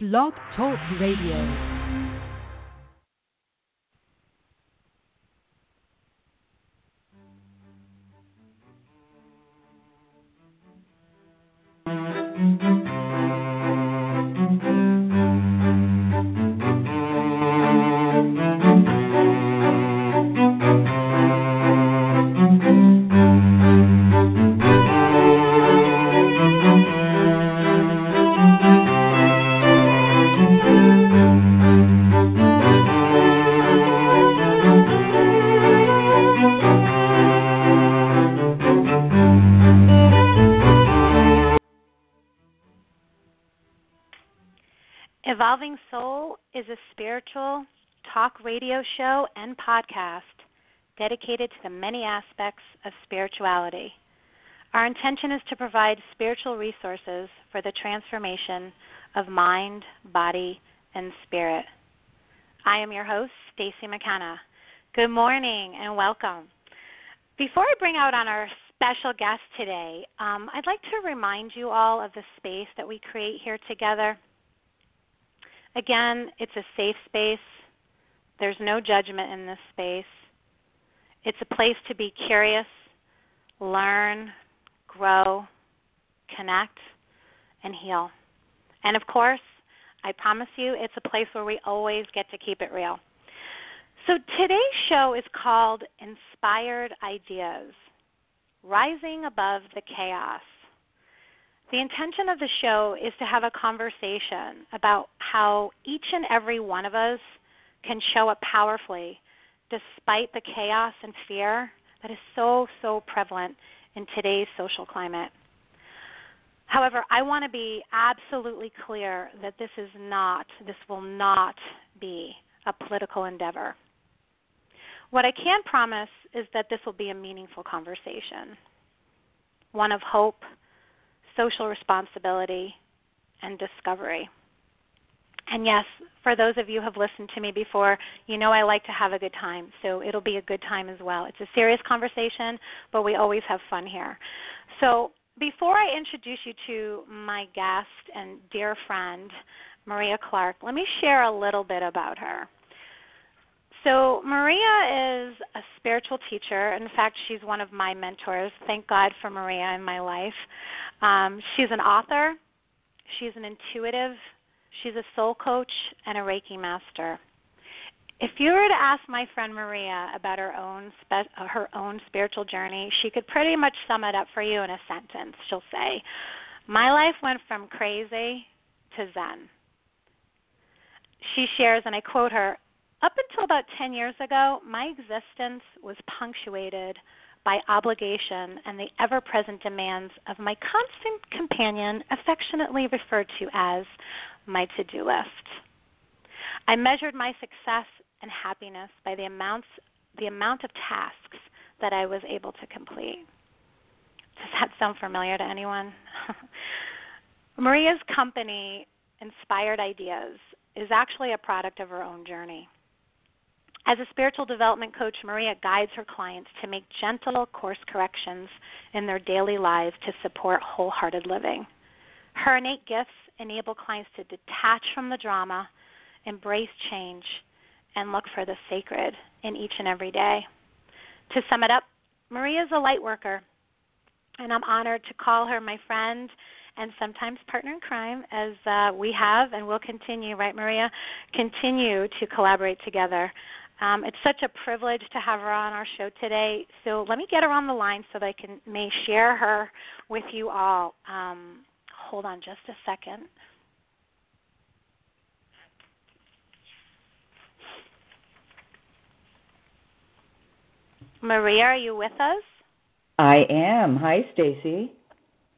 Blog Talk Radio. Talk radio show and podcast dedicated to the many aspects of spirituality. Our intention is to provide spiritual resources for the transformation of mind, body, and spirit. I am your host, Stacy McKenna. Good morning and welcome. Before I bring out on our special guest today, um, I'd like to remind you all of the space that we create here together. Again, it's a safe space. There's no judgment in this space. It's a place to be curious, learn, grow, connect, and heal. And of course, I promise you, it's a place where we always get to keep it real. So today's show is called Inspired Ideas Rising Above the Chaos. The intention of the show is to have a conversation about how each and every one of us can show up powerfully despite the chaos and fear that is so, so prevalent in today's social climate. However, I want to be absolutely clear that this is not, this will not be a political endeavor. What I can promise is that this will be a meaningful conversation, one of hope social responsibility, and discovery. And yes, for those of you who have listened to me before, you know I like to have a good time, so it'll be a good time as well. It's a serious conversation, but we always have fun here. So, before I introduce you to my guest and dear friend, Maria Clark, let me share a little bit about her. So, Maria is a spiritual teacher. In fact, she's one of my mentors. Thank God for Maria in my life. Um, she's an author, she's an intuitive, she's a soul coach, and a Reiki master. If you were to ask my friend Maria about her own spe- her own spiritual journey, she could pretty much sum it up for you in a sentence. She'll say, "My life went from crazy to zen." She shares, and I quote her, up until about 10 years ago, my existence was punctuated by obligation and the ever present demands of my constant companion, affectionately referred to as my to do list. I measured my success and happiness by the amounts the amount of tasks that I was able to complete. Does that sound familiar to anyone? Maria's company, Inspired Ideas, is actually a product of her own journey. As a spiritual development coach, Maria guides her clients to make gentle course corrections in their daily lives to support wholehearted living. Her innate gifts enable clients to detach from the drama, embrace change, and look for the sacred in each and every day. To sum it up, Maria is a light worker, and I'm honored to call her my friend and sometimes partner in crime, as uh, we have and will continue, right, Maria? Continue to collaborate together um, it's such a privilege to have her on our show today. So let me get her on the line so that I can may share her with you all. Um, hold on just a second. Maria, are you with us? I am. Hi, Stacy.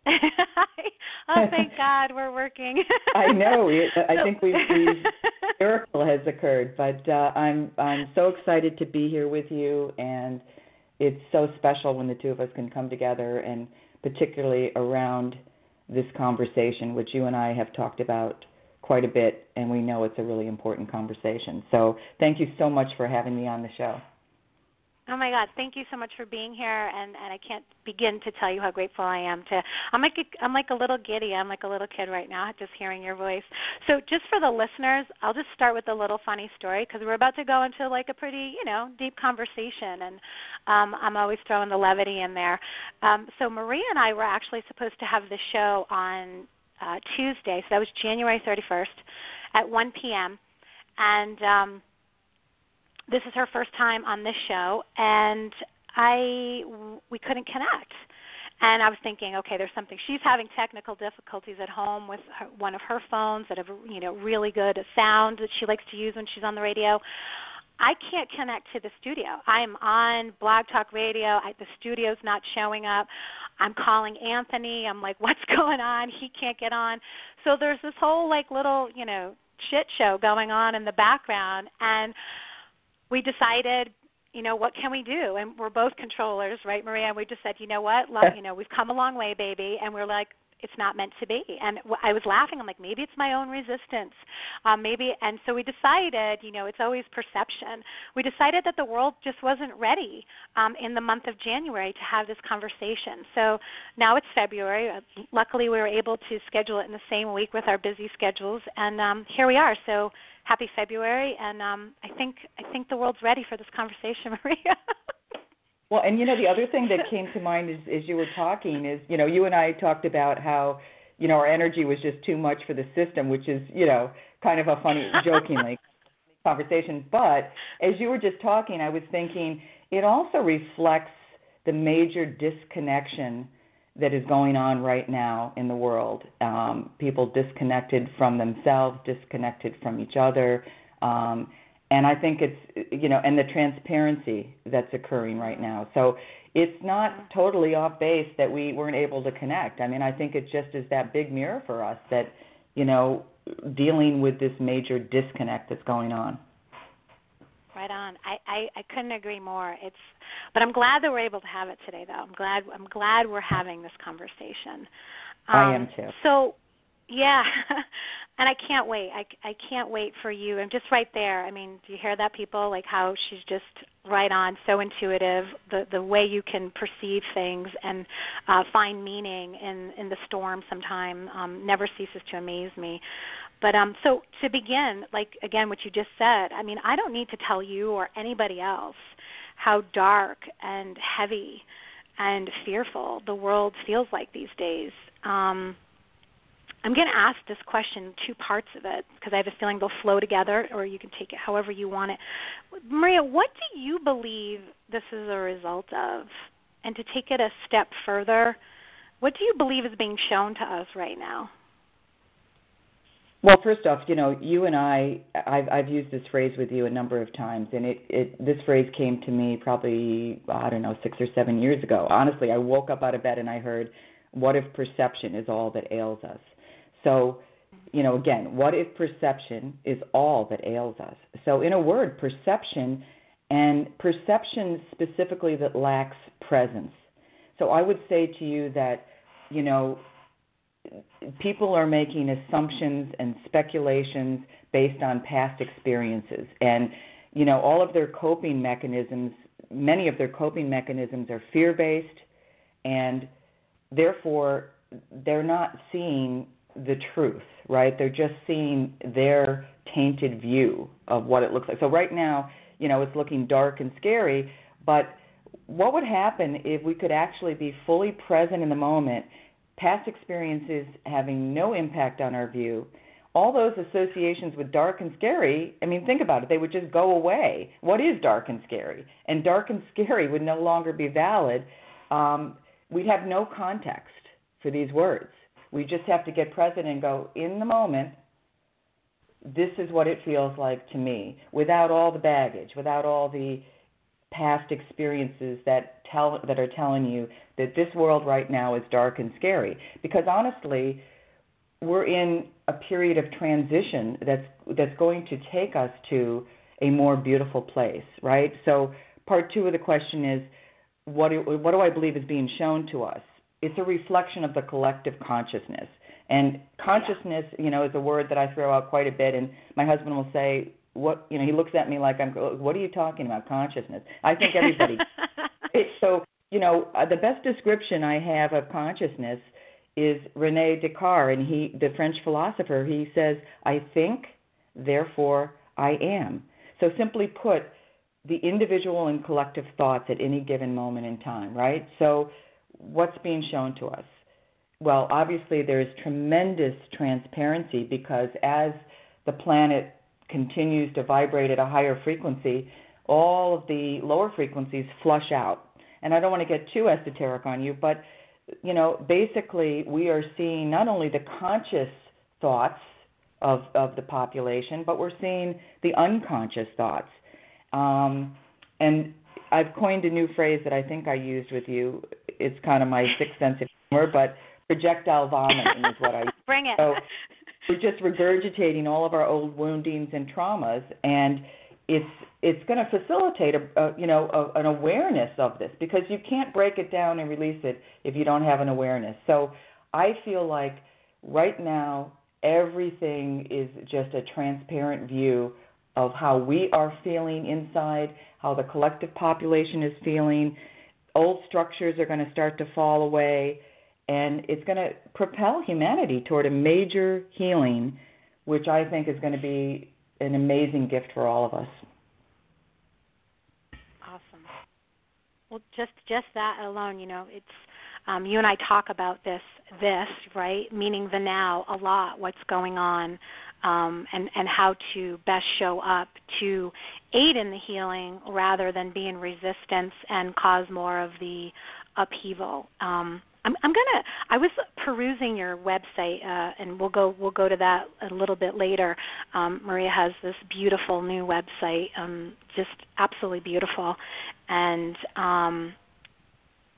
oh, thank God, we're working. I know. I think we miracle has occurred, but uh, I'm I'm so excited to be here with you, and it's so special when the two of us can come together, and particularly around this conversation, which you and I have talked about quite a bit, and we know it's a really important conversation. So, thank you so much for having me on the show. Oh my God! Thank you so much for being here, and and I can't begin to tell you how grateful I am to. I'm like a, I'm like a little giddy. I'm like a little kid right now, just hearing your voice. So just for the listeners, I'll just start with a little funny story because we're about to go into like a pretty you know deep conversation, and um, I'm always throwing the levity in there. Um, so Maria and I were actually supposed to have the show on uh, Tuesday, so that was January 31st at 1 p.m. and um, this is her first time on this show, and I we couldn't connect. And I was thinking, okay, there's something. She's having technical difficulties at home with her, one of her phones that have, you know, really good sound that she likes to use when she's on the radio. I can't connect to the studio. I'm on Blog Talk Radio. I, the studio's not showing up. I'm calling Anthony. I'm like, what's going on? He can't get on. So there's this whole like little, you know, shit show going on in the background, and we decided you know what can we do? And we're both controllers right maria? And we just said you know what? Love you know we've come a long way baby. And we're like it's not meant to be. And i was laughing. I'm like maybe it's my own resistance. Um maybe and so we decided you know it's always perception. We decided that the world just wasn't ready um in the month of january to have this conversation. So now it's february. Uh, luckily we were able to schedule it in the same week with our busy schedules. And um here we are. So happy February, and um, I think I think the world's ready for this conversation, Maria. well, and you know the other thing that came to mind as, as you were talking is you know you and I talked about how you know our energy was just too much for the system, which is you know kind of a funny jokingly conversation. But as you were just talking, I was thinking it also reflects the major disconnection that is going on right now in the world. Um, people disconnected from themselves, disconnected from each other. Um, and I think it's, you know, and the transparency that's occurring right now. So it's not totally off base that we weren't able to connect. I mean, I think it just is that big mirror for us that, you know, dealing with this major disconnect that's going on. Right on. I, I, I couldn't agree more. It's but I'm glad that we're able to have it today, though. I'm glad I'm glad we're having this conversation. Um, I am too. So, yeah, and I can't wait. I I can't wait for you. I'm just right there. I mean, do you hear that, people? Like how she's just right on, so intuitive. The the way you can perceive things and uh, find meaning in in the storm. Sometime um, never ceases to amaze me. But um, so to begin, like again, what you just said. I mean, I don't need to tell you or anybody else how dark and heavy and fearful the world feels like these days. Um, I'm going to ask this question, two parts of it, because I have a feeling they'll flow together, or you can take it however you want it. Maria, what do you believe this is a result of? And to take it a step further, what do you believe is being shown to us right now? Well, first off, you know, you and I, I've, I've used this phrase with you a number of times, and it, it, this phrase came to me probably, I don't know, six or seven years ago. Honestly, I woke up out of bed and I heard, "What if perception is all that ails us?" So, you know, again, what if perception is all that ails us? So, in a word, perception, and perception specifically that lacks presence. So, I would say to you that, you know, people are making assumptions and speculations based on past experiences. And you know all of their coping mechanisms many of their coping mechanisms are fear based and therefore they're not seeing the truth right? They're just seeing their tainted view of what it looks like. So right now you know it's looking dark and scary but what would happen if we could actually be fully present in the moment past experiences having no impact on our view, all those associations with dark and scary, I mean, think about it, they would just go away. What is dark and scary? And dark and scary would no longer be valid. Um, we'd have no context for these words. We just have to get present and go, in the moment, this is what it feels like to me, without all the baggage, without all the past experiences that tell that are telling you that this world right now is dark and scary. Because honestly we're in a period of transition that's that's going to take us to a more beautiful place right? So part 2 of the question is what do, what do I believe is being shown to us? It's a reflection of the collective consciousness. And consciousness you know is a word that I throw out quite a bit and my husband will say what you know he looks at me like i'm what are you talking about? Consciousness. I think everybody you know uh, the best description i have of consciousness is rene descartes and he the french philosopher he says i think therefore i am. So simply put the individual and collective thoughts at any given moment in time right? So what's being shown to us? Well obviously there's tremendous transparency because as the planet continues to vibrate at a higher frequency, all of the lower frequencies flush out. And I don't want to get too esoteric on you, but you know, basically we are seeing not only the conscious thoughts of of the population, but we're seeing the unconscious thoughts. Um, and I've coined a new phrase that I think I used with you. It's kind of my sixth sense of humor, but projectile vomiting is what I bring it. So we're just regurgitating all of our old woundings and traumas, and it's it's going to facilitate a, a you know a, an awareness of this because you can't break it down and release it if you don't have an awareness. So I feel like right now everything is just a transparent view of how we are feeling inside, how the collective population is feeling. Old structures are going to start to fall away and it's going to propel humanity toward a major healing, which I think is going to be an amazing gift for all of us. Well, just just that alone, you know, it's um, you and I talk about this this right, meaning the now a lot. What's going on, um, and and how to best show up to aid in the healing rather than be in resistance and cause more of the upheaval. Um, I'm, I'm gonna. I was perusing your website, uh, and we'll go we'll go to that a little bit later. Um, Maria has this beautiful new website, um, just absolutely beautiful, and um,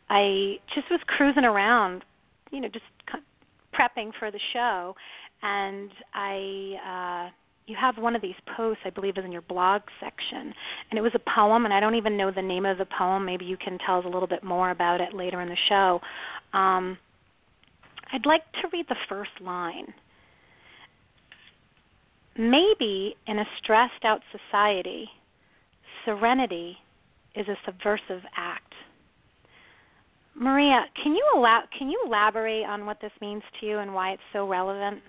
I just was cruising around, you know, just prepping for the show, and I. Uh, you have one of these posts, I believe, is in your blog section, and it was a poem, and I don't even know the name of the poem. Maybe you can tell us a little bit more about it later in the show. Um, I'd like to read the first line. Maybe in a stressed out society, serenity is a subversive act. Maria, can you elab- can you elaborate on what this means to you and why it's so relevant?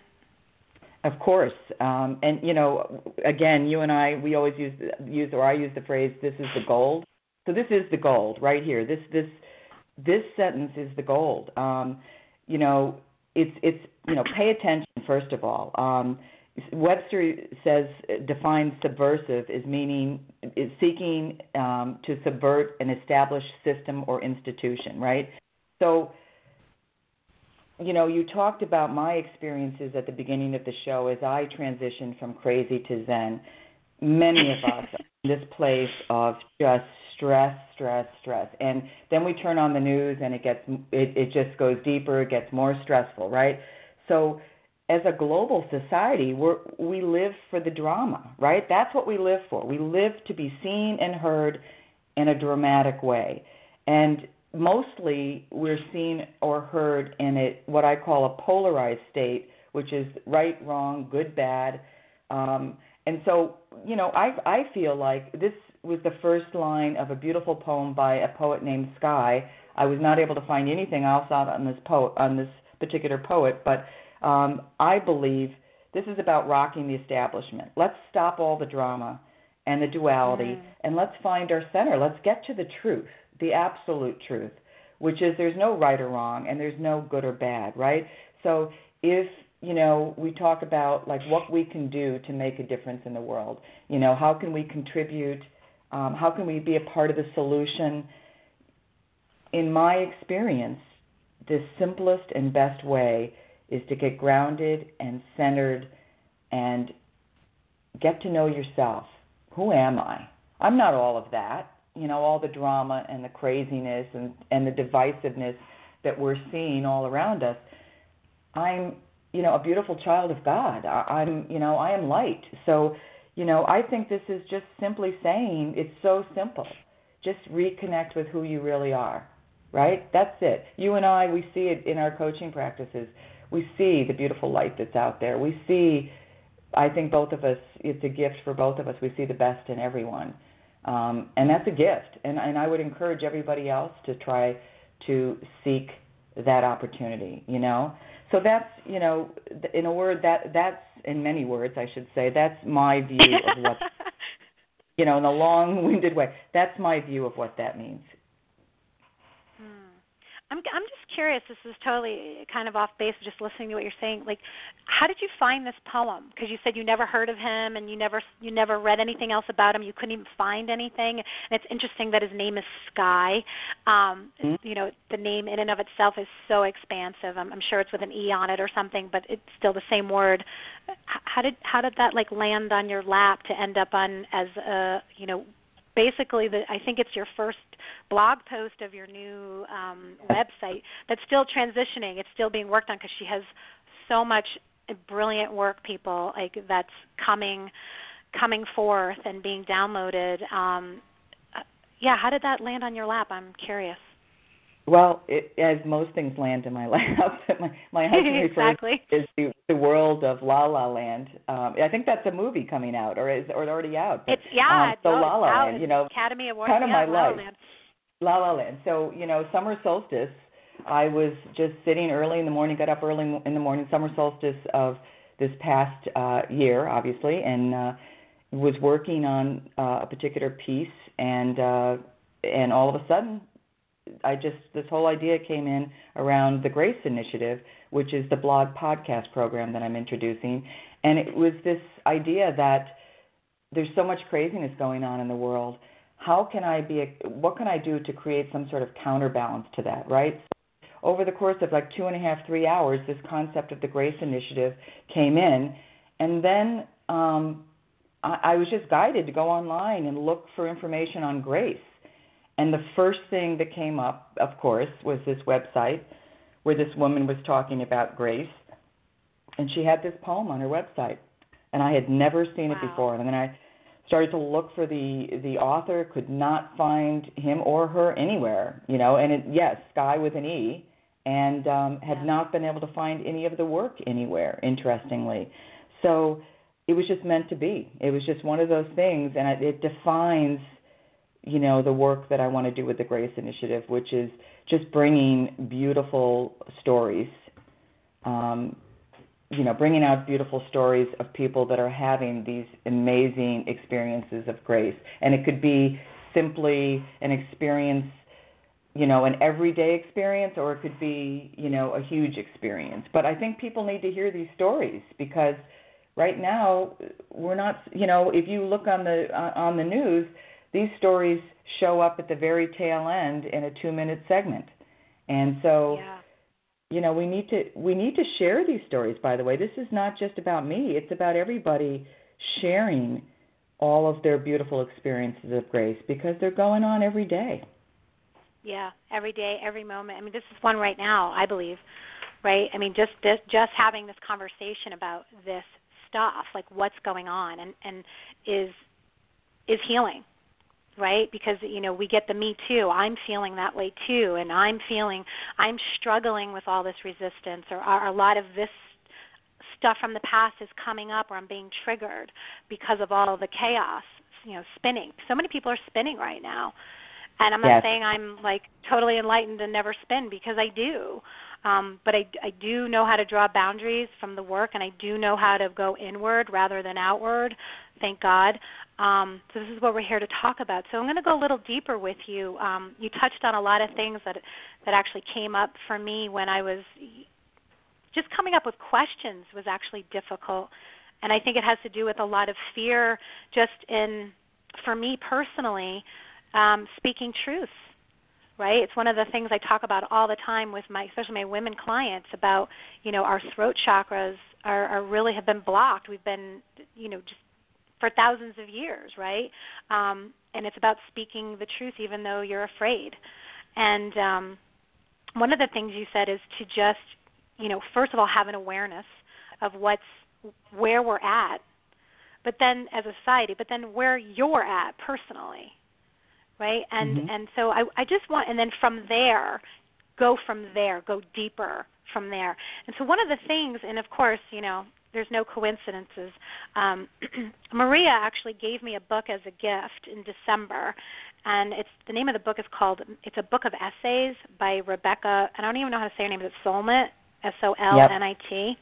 Of course, um, and you know, again, you and I, we always use use or I use the phrase, "This is the gold." So this is the gold right here. This this this sentence is the gold. Um, you know, it's it's you know, pay attention first of all. Um, Webster says defines subversive as meaning is seeking um, to subvert an established system or institution, right? So you know, you talked about my experiences at the beginning of the show as I transitioned from crazy to zen. Many of us in this place of just stress, stress, stress, and then we turn on the news and it gets it, it just goes deeper. It gets more stressful, right? So, as a global society, we're, we live for the drama, right? That's what we live for. We live to be seen and heard in a dramatic way, and mostly we're seen or heard in a what I call a polarized state, which is right, wrong, good, bad. Um, and so, you know, I I feel like this was the first line of a beautiful poem by a poet named Sky. I was not able to find anything else out on this poet on this particular poet, but um, I believe this is about rocking the establishment. Let's stop all the drama and the duality, mm. and let's find our center. Let's get to the truth the absolute truth, which is there's no right or wrong and there's no good or bad, right? So if you know we talk about like what we can do to make a difference in the world, you know how can we contribute, um, how can we be a part of the solution? In my experience, the simplest and best way is to get grounded and centered and get to know yourself. Who am I? I'm not all of that you know all the drama and the craziness and and the divisiveness that we're seeing all around us i'm you know a beautiful child of god I, i'm you know i am light so you know i think this is just simply saying it's so simple just reconnect with who you really are right that's it you and i we see it in our coaching practices we see the beautiful light that's out there we see I think both of us, it's a gift for both of us. We see the best in everyone. Um, and that's a gift. And, and I would encourage everybody else to try to seek that opportunity, you know? So that's, you know, in a word, that that's, in many words, I should say, that's my view of what, you know, in a long winded way, that's my view of what that means. I'm I'm just curious. This is totally kind of off base. Just listening to what you're saying. Like, how did you find this poem? Because you said you never heard of him and you never you never read anything else about him. You couldn't even find anything. And it's interesting that his name is Sky. Um, mm-hmm. You know, the name in and of itself is so expansive. I'm, I'm sure it's with an e on it or something, but it's still the same word. How did how did that like land on your lap to end up on as a you know basically the I think it's your first blog post of your new um, website that's still transitioning. It's still being worked on because she has so much brilliant work, people like that's coming coming forth and being downloaded. Um, uh, yeah, how did that land on your lap? I'm curious. Well, it, as most things land in my lap, my, my husband exactly. refers to the world of La La Land. Um, I think that's a movie coming out, or is or already out. But, it's yeah, um, so no, La La Land, you know, Academy Award, kind of yeah, my La life. La Land. La La Land. So you know, summer solstice. I was just sitting early in the morning, got up early in the morning, summer solstice of this past uh, year, obviously, and uh, was working on uh, a particular piece, and uh, and all of a sudden I just this whole idea came in around the Grace Initiative, which is the blog podcast program that I'm introducing, and it was this idea that there's so much craziness going on in the world. How can I be? A, what can I do to create some sort of counterbalance to that? Right. So over the course of like two and a half, three hours, this concept of the Grace Initiative came in, and then um, I, I was just guided to go online and look for information on grace and the first thing that came up, of course, was this website where this woman was talking about grace. And she had this poem on her website. And I had never seen wow. it before. And then I started to look for the the author, could not find him or her anywhere, you know, and it yes, Sky with an E, and um had yeah. not been able to find any of the work anywhere, interestingly. So it was just meant to be. It was just one of those things and it defines you know the work that I want to do with the Grace Initiative, which is just bringing beautiful stories, um, you know, bringing out beautiful stories of people that are having these amazing experiences of grace, and it could be simply an experience, you know, an everyday experience, or it could be, you know, a huge experience. But I think people need to hear these stories because right now we're not, you know, if you look on the on the news these stories show up at the very tail end in a two minute segment. And so yeah. you know, we need to we need to share these stories by the way. This is not just about me, it's about everybody sharing all of their beautiful experiences of grace because they're going on every day. Yeah, every day, every moment. I mean, this is one right now, I believe, right? I mean, just this, just having this conversation about this stuff, like what's going on, and and is is healing, right because you know we get the me too i'm feeling that way too and i'm feeling i'm struggling with all this resistance or, or a lot of this stuff from the past is coming up or i'm being triggered because of all of the chaos you know spinning so many people are spinning right now and i'm not yes. saying i'm like totally enlightened and never spin because i do um, but I, I do know how to draw boundaries from the work, and I do know how to go inward rather than outward. Thank God. Um, so this is what we're here to talk about. So I'm going to go a little deeper with you. Um, you touched on a lot of things that that actually came up for me when I was just coming up with questions was actually difficult, and I think it has to do with a lot of fear, just in for me personally, um, speaking truth right? It's one of the things I talk about all the time with my, especially my women clients, about you know our throat chakras are, are really have been blocked. We've been, you know, just for thousands of years, right? Um, and it's about speaking the truth, even though you're afraid. And um, one of the things you said is to just, you know, first of all, have an awareness of what's where we're at, but then as a society, but then where you're at personally, right? And mm-hmm. and so I I just want and then from there go from there, go deeper from there. And so one of the things and of course, you know, there's no coincidences. Um, Maria actually gave me a book as a gift in December, and it's the name of the book is called it's a book of essays by Rebecca. I don't even know how to say her name. Is it Solnit? S O L N I T.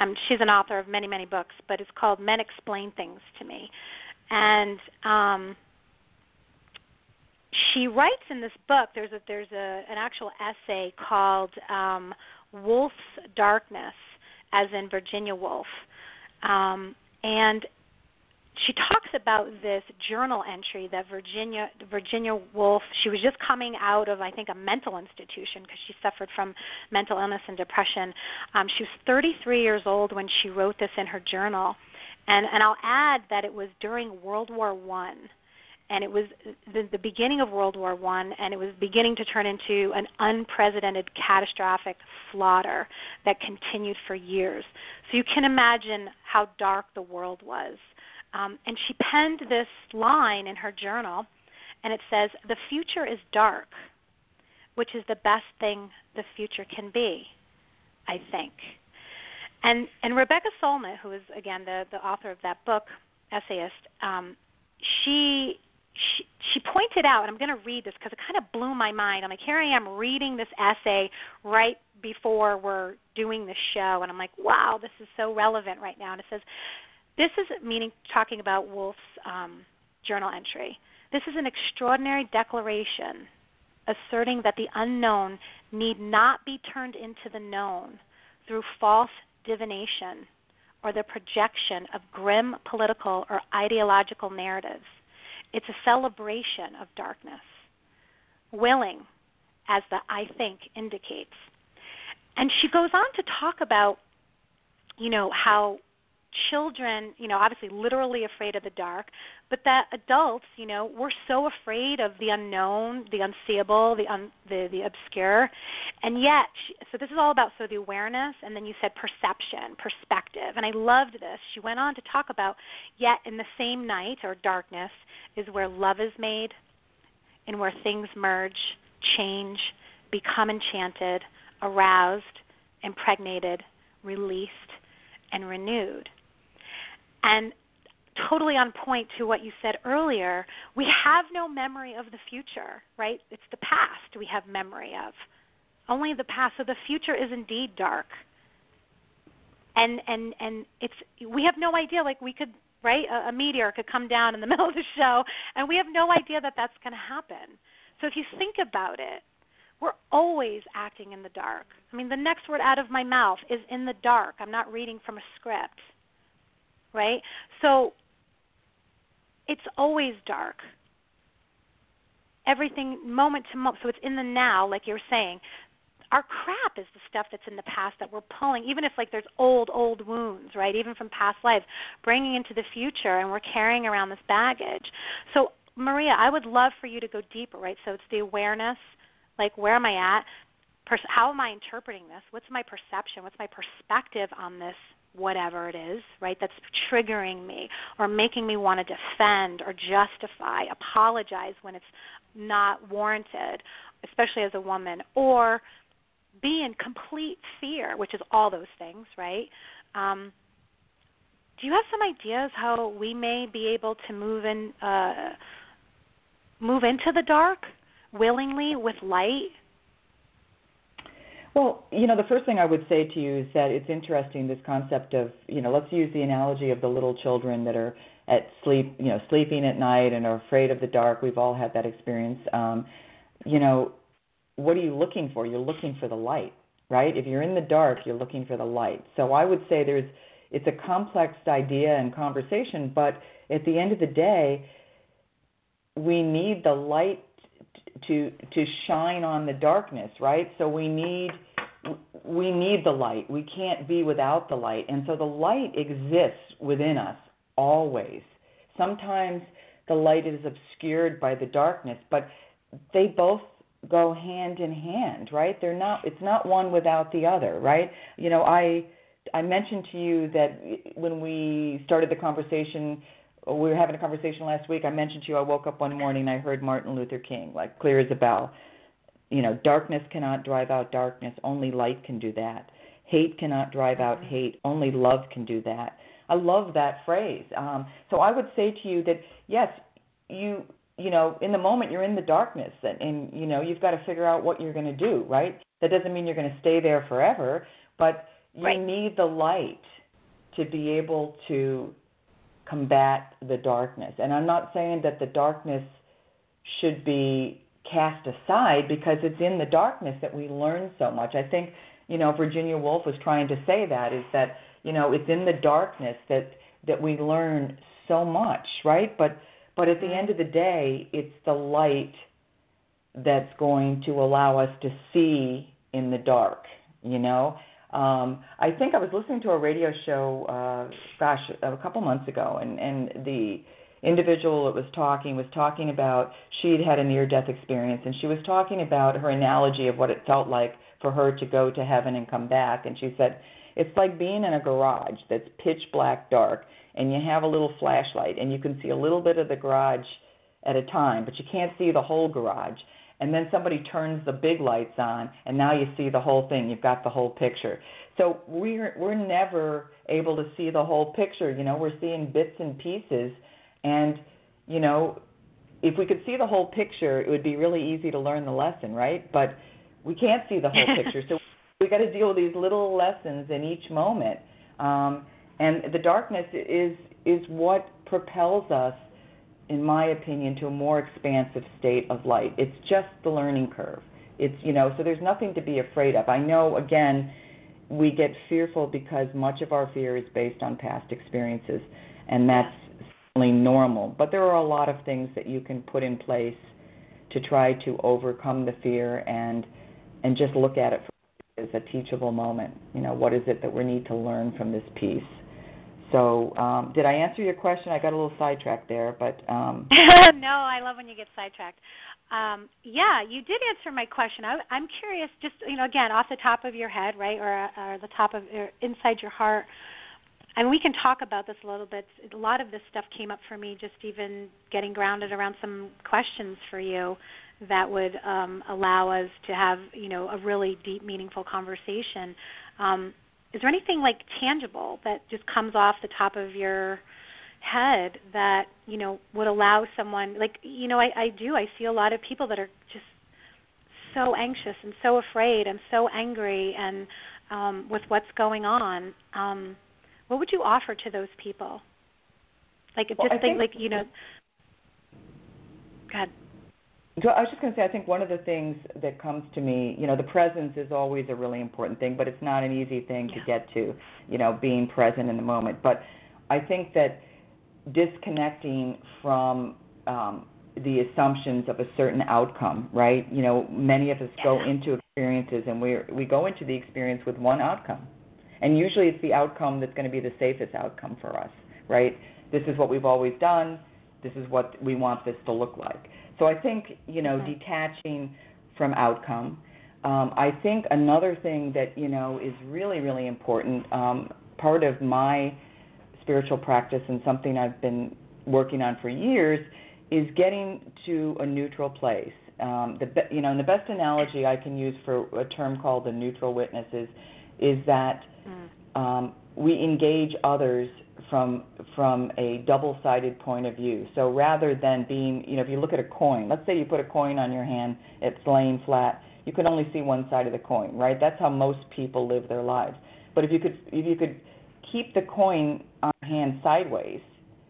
Um, she's an author of many many books, but it's called Men Explain Things to Me, and um, she writes in this book. There's a there's a an actual essay called um, Woolf's Darkness, as in Virginia Woolf, um, and she talks about this journal entry that Virginia Virginia Woolf she was just coming out of I think a mental institution because she suffered from mental illness and depression. Um, she was 33 years old when she wrote this in her journal, and and I'll add that it was during World War One and it was the, the beginning of World War One, and it was beginning to turn into an unprecedented, catastrophic slaughter that continued for years. So you can imagine how dark the world was. Um, and she penned this line in her journal, and it says, "The future is dark, which is the best thing the future can be." I think. And and Rebecca Solnit, who is again the the author of that book, essayist, um, she she, she pointed out, and I'm going to read this because it kind of blew my mind. I'm like, here I am reading this essay right before we're doing the show, and I'm like, wow, this is so relevant right now. And it says, this is meaning talking about Woolf's um, journal entry. This is an extraordinary declaration asserting that the unknown need not be turned into the known through false divination or the projection of grim political or ideological narratives it's a celebration of darkness, willing, as the I think indicates. And she goes on to talk about, you know, how children, you know, obviously literally afraid of the dark, but that adults, you know, we're so afraid of the unknown, the unseeable, the un, the the obscure, and yet, so this is all about so the awareness, and then you said perception, perspective, and I loved this. She went on to talk about yet in the same night or darkness is where love is made, and where things merge, change, become enchanted, aroused, impregnated, released, and renewed. And totally on point to what you said earlier, we have no memory of the future, right? It's the past we have memory of. Only the past. So the future is indeed dark. And and and it's we have no idea like we could right a, a meteor could come down in the middle of the show and we have no idea that that's going to happen. So if you think about it, we're always acting in the dark. I mean, the next word out of my mouth is in the dark. I'm not reading from a script. Right? So it's always dark. Everything moment to moment. So it's in the now, like you're saying. Our crap is the stuff that's in the past that we're pulling, even if like there's old, old wounds, right? Even from past lives, bringing into the future, and we're carrying around this baggage. So Maria, I would love for you to go deeper, right? So it's the awareness, like where am I at? how am I interpreting this? What's my perception? What's my perspective on this whatever it is, right, that's triggering me or making me want to defend or justify, apologize when it's not warranted, especially as a woman, or be in complete fear, which is all those things, right? Um, do you have some ideas how we may be able to move in uh, move into the dark willingly with light well, you know, the first thing I would say to you is that it's interesting this concept of, you know, let's use the analogy of the little children that are at sleep, you know, sleeping at night and are afraid of the dark. We've all had that experience. Um, you know, what are you looking for? You're looking for the light, right? If you're in the dark, you're looking for the light. So I would say there's it's a complex idea and conversation, but at the end of the day, we need the light to to shine on the darkness, right? So we need we need the light. We can't be without the light. And so the light exists within us always. Sometimes the light is obscured by the darkness, but they both go hand in hand, right? They're not it's not one without the other, right? You know, I I mentioned to you that when we started the conversation we were having a conversation last week. I mentioned to you I woke up one morning and I heard Martin Luther King, like clear as a bell. You know, darkness cannot drive out darkness. Only light can do that. Hate cannot drive out Mm-hmm. hate. Only love can do that. I love that phrase. Um, so I would say to you that yes, you you know in the moment you're in the darkness and, and you know you've got to figure out what you're going to do. Right. That doesn't mean you're going to stay there forever, but you Right. need the light to be able to combat the darkness. And I'm not saying that the darkness should be cast aside because it's in the darkness that we learn so much. I think, you know, Virginia Woolf was trying to say that is that, you know, it's in the darkness that that we learn so much, right? But but at the end of the day, it's the light that's going to allow us to see in the dark, you know? Um, I think I was listening to a radio show, uh, gosh, a couple months ago, and, and the individual that was talking was talking about she'd had a near death experience, and she was talking about her analogy of what it felt like for her to go to heaven and come back. And she said, It's like being in a garage that's pitch black dark, and you have a little flashlight, and you can see a little bit of the garage at a time, but you can't see the whole garage and then somebody turns the big lights on and now you see the whole thing. You've got the whole picture. So we're we're never able to see the whole picture. You know we're seeing bits and pieces and you know if we could see the whole picture it would be really easy to learn the lesson right? But we can't see the whole picture so we got to deal with these little lessons in each moment. Um, and the darkness is is what propels us in my opinion, to a more expansive state of light. It's just the learning curve. It's you know, so there's nothing to be afraid of. I know again, we get fearful because much of our fear is based on past experiences, and that's certainly normal. But there are a lot of things that you can put in place to try to overcome the fear and and just look at it as a teachable moment. You know, what is it that we need to learn from this piece? So, um, did I answer your question? I got a little sidetracked there, but um, no, I love when you get sidetracked. Um, yeah, you did answer my question. I, I'm curious, just you know, again, off the top of your head, right, or, or the top of or inside your heart. And we can talk about this a little bit. A lot of this stuff came up for me just even getting grounded around some questions for you that would um, allow us to have, you know, a really deep, meaningful conversation. Um, is there anything like tangible that just comes off the top of your head that you know would allow someone like you know I, I do I see a lot of people that are just so anxious and so afraid and so angry and um, with what's going on. Um, what would you offer to those people? Like Well, just I think- like you know. God. So I was just going to say, I think one of the things that comes to me, you know, the presence is always a really important thing, but it's not an easy thing to get to, you know, being present in the moment. But I think that disconnecting from um, the assumptions of a certain outcome, right? You know, many of us go into experiences and we we go into the experience with one outcome, and usually it's the outcome that's going to be the safest outcome for us, right? This is what we've always done. This is what we want this to look like. So I think you know Mhm. detaching from outcome. Um, I think another thing that you know is really really important. Um, part of my spiritual practice and something I've been working on for years is getting to a neutral place. Um, the be- you know, and the best analogy I can use for a term called the neutral witness is, is that Mm. um, we engage others from from a double-sided point of view. So rather than being, you know, if you look at a coin, let's say you put a coin on your hand, it's laying flat. You can only see one side of the coin, right? That's how most people live their lives. But if you could if you could keep the coin on your hand sideways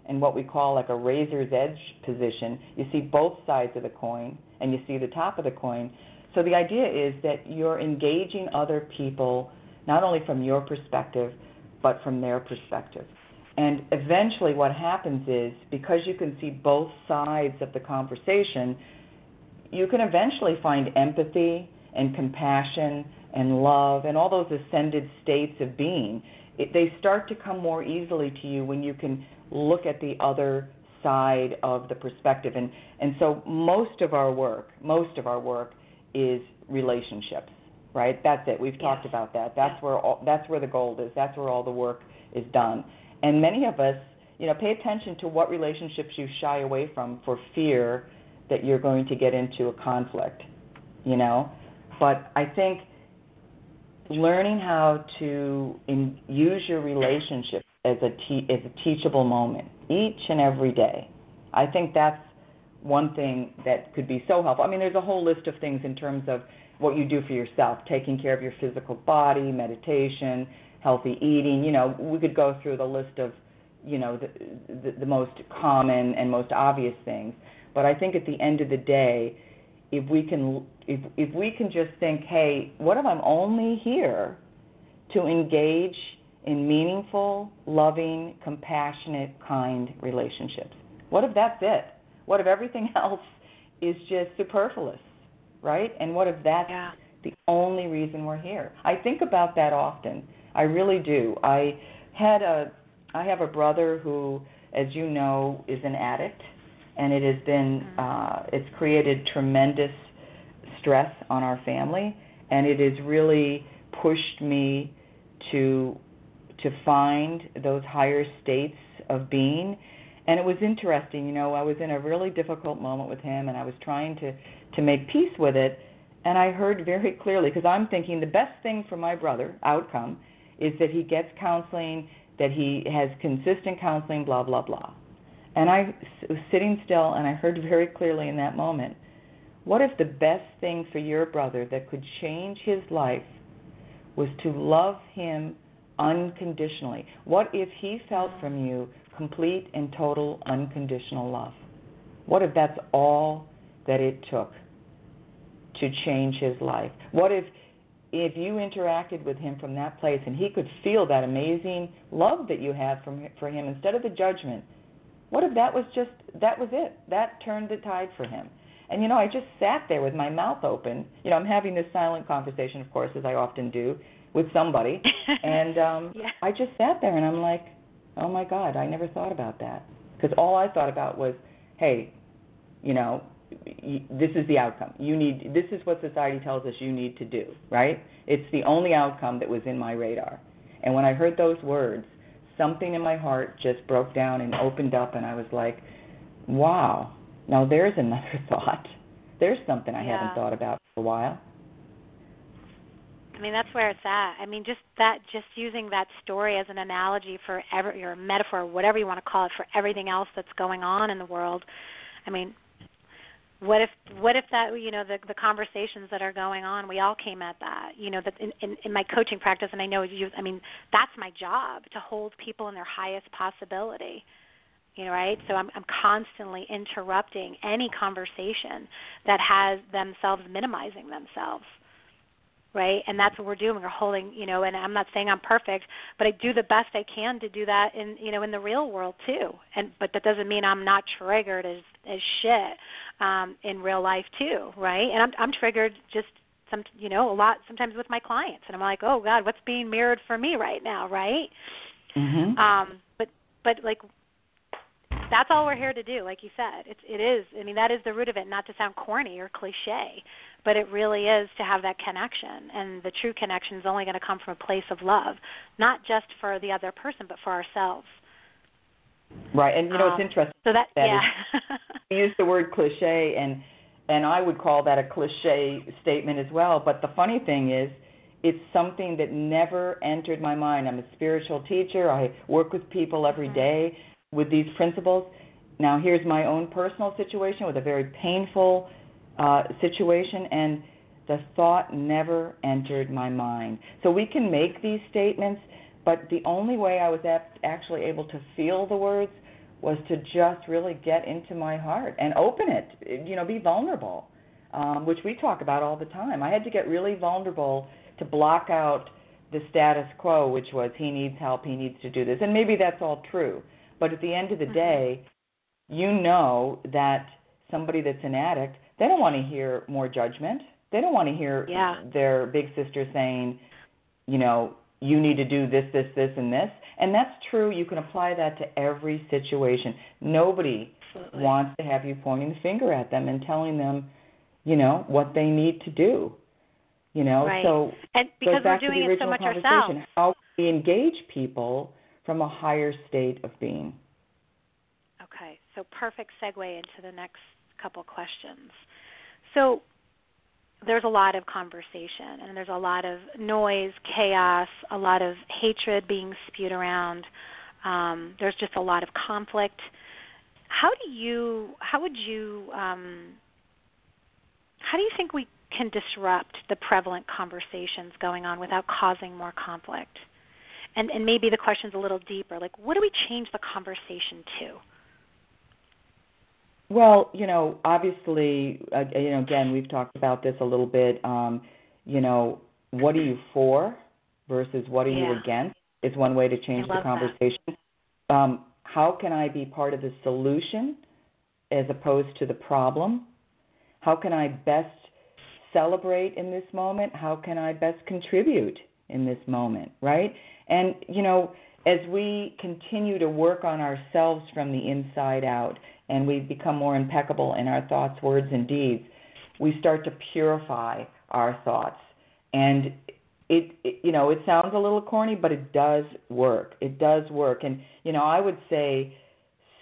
in what we call like a razor's edge position, you see both sides of the coin and you see the top of the coin. So the idea is that you're engaging other people not only from your perspective, but from their perspective. And eventually, what happens is because you can see both sides of the conversation, you can eventually find empathy and compassion and love and all those ascended states of being. It, they start to come more easily to you when you can look at the other side of the perspective. And, and so, most of our work, most of our work is relationships right? That's it. We've talked Yes. about that. That's Yeah. where all, that's where the gold is. That's where all the work is done. And many of us, you know, pay attention to what relationships you shy away from for fear that you're going to get into a conflict, you know. But I think learning how to in, use your relationship as a te- as a teachable moment each and every day. I think that's one thing that could be so helpful. I mean, there's a whole list of things in terms of what you do for yourself, taking care of your physical body, meditation, healthy eating. You know, we could go through the list of, you know, the, the, the most common and most obvious things. But I think at the end of the day, if we can if if we can just think, hey, what if I'm only here to engage in meaningful, loving, compassionate, kind relationships? What if that's it? What if everything else is just superfluous, right? And what if that's yeah. the only reason we're here? I think about that often. I really do. I had a I have a brother who, as you know, is an addict, and it has been mm-hmm. uh, it's created tremendous stress on our family, and it has really pushed me to to find those higher states of being. And it was interesting, you know, I was in a really difficult moment with him, and I was trying to to make peace with it. And I heard very clearly because I'm thinking the best thing for my brother outcome is that he gets counseling, that he has consistent counseling, blah blah blah. And I was sitting still, and I heard very clearly in that moment what if the best thing for your brother that could change his life was to love him unconditionally? What if he felt from you complete and total unconditional love? What if that's all that it took to change his life? What if if you interacted with him from that place and he could feel that amazing love that you have from for him instead of the judgment? What if that was just that was it? That turned the tide for him. And you know, I just sat there with my mouth open. You know, I'm having this silent conversation, of course, as I often do with somebody, and um yeah. I just sat there and I'm like, oh my God, I never thought about that because all I thought about was, hey, you know, this is the outcome. You need this is what society tells us you need to do, right? It's the only outcome that was in my radar. And when I heard those words, something in my heart just broke down and opened up and I was like, wow, now there's another thought. There's something I yeah. haven't thought about for a while. I mean, that's where it's at. I mean, just that, just using that story as an analogy for every, or metaphor, whatever you want to call it, for everything else that's going on in the world. I mean, what if, what if that, you know, the the conversations that are going on, we all came at that. You know, that in, in in my coaching practice, and I know you. I mean, that's my job to hold people in their highest possibility you know right so i'm i'm constantly interrupting any conversation that has themselves minimizing themselves right and that's what we're doing we're holding you know and i'm not saying i'm perfect but i do the best i can to do that in you know in the real world too and but that doesn't mean i'm not triggered as as shit um in real life too right? And i'm i'm triggered just some you know a lot sometimes with my clients and i'm like oh god what's being mirrored for me right now right? Mm-hmm. um but but like that's all we're here to do like you said. It's it is i mean that is the root of it not to sound corny or cliche but it really is to have that connection and the true connection is only going to come from a place of love not just for the other person but for ourselves right and you know um, it's interesting so that, that yeah you use the word cliche and and i would call that a cliche statement as well but the funny thing is it's something that never entered my mind. I'm a spiritual teacher. I work with people every mm-hmm. day with these principles. Now, here's my own personal situation with a very painful uh, situation, and the thought never entered my mind. So we can make these statements, but the only way I was actually able to feel the words was to just really get into my heart and open it, you know, be vulnerable, um, which we talk about all the time. I had to get really vulnerable to block out the status quo, which was he needs help, he needs to do this. And maybe that's all true. But at the end of the mm-hmm. day, you know that somebody that's an addict, they don't want to hear more judgment. They don't want to hear yeah. their big sister saying, you know, you need to do this, this, this, and this. And that's true. You can apply that to every situation. Nobody Absolutely. wants to have you pointing the finger at them and telling them, you know, what they need to do. You know, right. so and because goes back we're doing to the it so much conversation. ourselves. How we engage people from a higher state of being. Okay, so perfect segue into the next couple questions. So, there's a lot of conversation and there's a lot of noise, chaos, a lot of hatred being spewed around. Um, there's just a lot of conflict. How do you how would you um, how do you think we can disrupt the prevalent conversations going on without causing more conflict? And and maybe the question's a little deeper. Like what do we change the conversation to? Well, you know, obviously, uh, you know, again, we've talked about this a little bit. Um, you know, what are you for versus what are yeah. you against is one way to change the conversation. Um, how can I be part of the solution as opposed to the problem? How can I best celebrate in this moment? How can I best contribute in this moment, right? And, you know, as we continue to work on ourselves from the inside out, and we become more impeccable in our thoughts, words, and deeds, we start to purify our thoughts. And it, it, you know, it sounds a little corny, but it does work. It does work. And, you know, I would say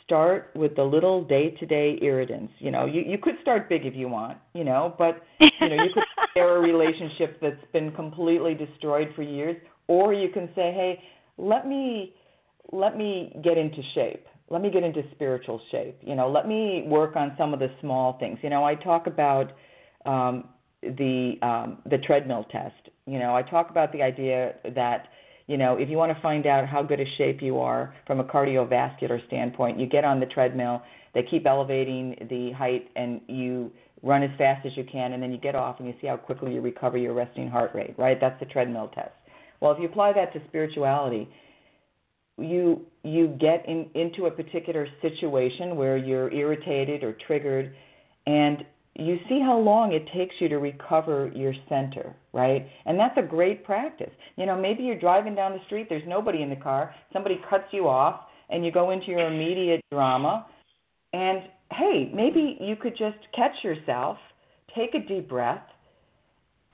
start with the little day-to-day irritants. You know, you you could start big if you want, you know, but you know, you could share a relationship that's been completely destroyed for years, or you can say, "Hey, let me let me get into shape let me get into spiritual shape. You know, let me work on some of the small things. You know, I talk about um, the um, the treadmill test. You know, I talk about the idea that you know if you want to find out how good a shape you are from a cardiovascular standpoint, you get on the treadmill. They keep elevating the height, and you run as fast as you can, and then you get off and you see how quickly you recover your resting heart rate. Right? That's the treadmill test. Well, if you apply that to spirituality, you you get in, into a particular situation where you're irritated or triggered and you see how long it takes you to recover your center, right? And that's a great practice. You know, maybe you're driving down the street, there's nobody in the car, somebody cuts you off, and you go into your immediate drama. And hey, maybe you could just catch yourself, take a deep breath,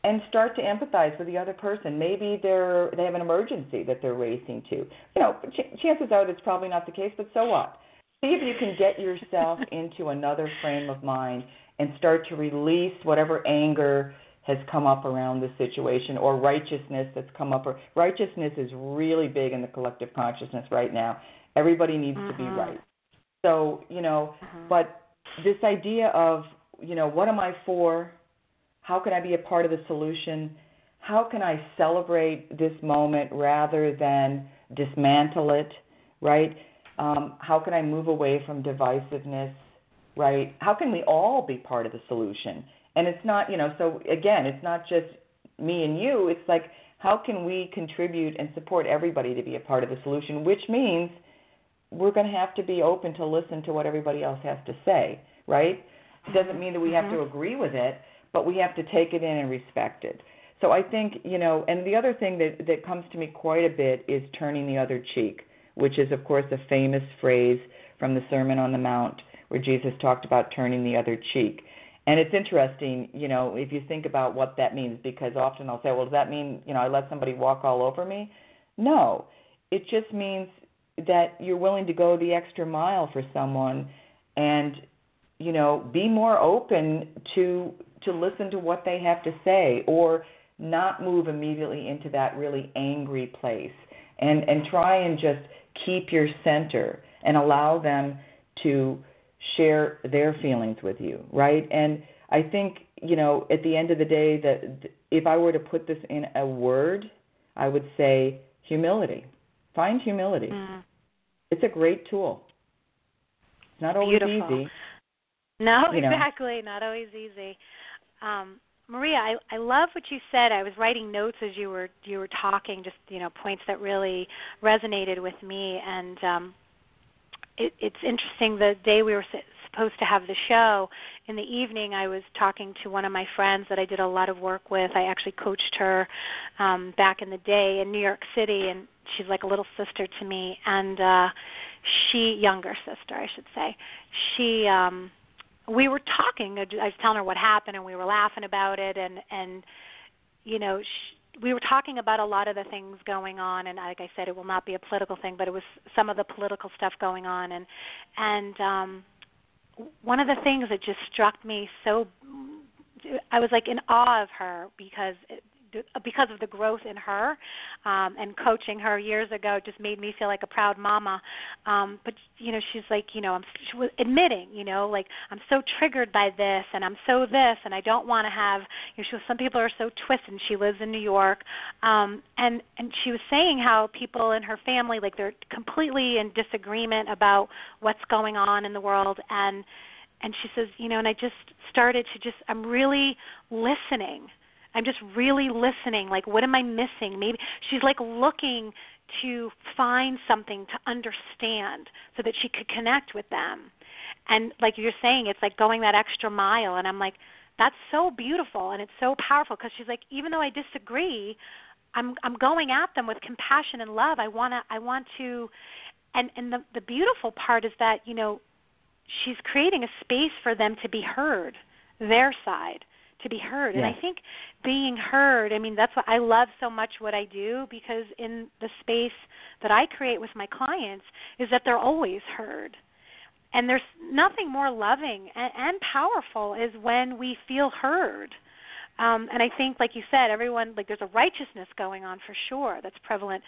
and start to empathize with the other person. Maybe they're they have an emergency that they're racing to. You know, ch- chances are that's probably not the case, but so what? See if you can get yourself into another frame of mind and start to release whatever anger has come up around the situation or righteousness that's come up. Or righteousness is really big in the collective consciousness right now. Everybody needs mm-hmm. to be mm-hmm. right. So you know, mm-hmm. but this idea of you know what am I for? How can I be a part of the solution? How can I celebrate this moment rather than dismantle it, right? Um, how can I move away from divisiveness, right? How can we all be part of the solution? And it's not, you know, so again, it's not just me and you. It's like, how can we contribute and support everybody to be a part of the solution, which means we're going to have to be open to listen to what everybody else has to say, right? It doesn't mean that we have to mm-hmm. agree with it, but we have to take it in and respect it. So I think, you know, and the other thing that, that comes to me quite a bit is turning the other cheek, which is, of course, a famous phrase from the Sermon on the Mount where Jesus talked about turning the other cheek. And it's interesting, you know, if you think about what that means, because often I'll say, well, does that mean, you know, I let somebody walk all over me? No. It just means that you're willing to go the extra mile for someone and, you know, be more open to to listen to what they have to say or not move immediately into that really angry place and and try and just keep your center and allow them to share their feelings with you right? And i think you know at the end of the day that if i were to put this in a word i would say humility. Find humility. Mm. it's a great tool. It's not always Beautiful. easy. No you know. exactly. Not always easy um, Maria, I, I love what you said. I was writing notes as you were you were talking, just you know points that really resonated with me. And um, it, it's interesting. The day we were supposed to have the show, in the evening, I was talking to one of my friends that I did a lot of work with. I actually coached her um, back in the day in New York City, and she's like a little sister to me. And uh, she, younger sister, I should say, she. um we were talking. I was telling her what happened, and we were laughing about it, and and you know, she, we were talking about a lot of the things going on. And like I said, it will not be a political thing, but it was some of the political stuff going on, and and um, one of the things that just struck me so I was like in awe of her because because of the growth in her um and coaching her years ago just made me feel like a proud mama. Um but you know she's like you know i'm she was admitting you know like i'm so triggered by this and i'm so this and i don't want to have you know she was some people are so twisted and she lives in new york. Um and and she was saying how people in her family like they're completely in disagreement about what's going on in the world. And and she says you know and i just started to just i'm really listening I'm just really listening. Like, what am I missing? Maybe she's like looking to find something to understand so that she could connect with them. And like you're saying, it's like going that extra mile. And I'm like, that's so beautiful and it's so powerful because she's like, even though I disagree, I'm I'm going at them with compassion and love. I wanna I want to, and and the the beautiful part is that you know, she's creating a space for them to be heard, their side to be heard. Yes. And I think being heard, I mean, that's what I love so much what I do because in the space that I create with my clients is that they're always heard. And there's nothing more loving and, and powerful is when we feel heard. Um, and I think, like you said, everyone like there's a righteousness going on for sure that's prevalent,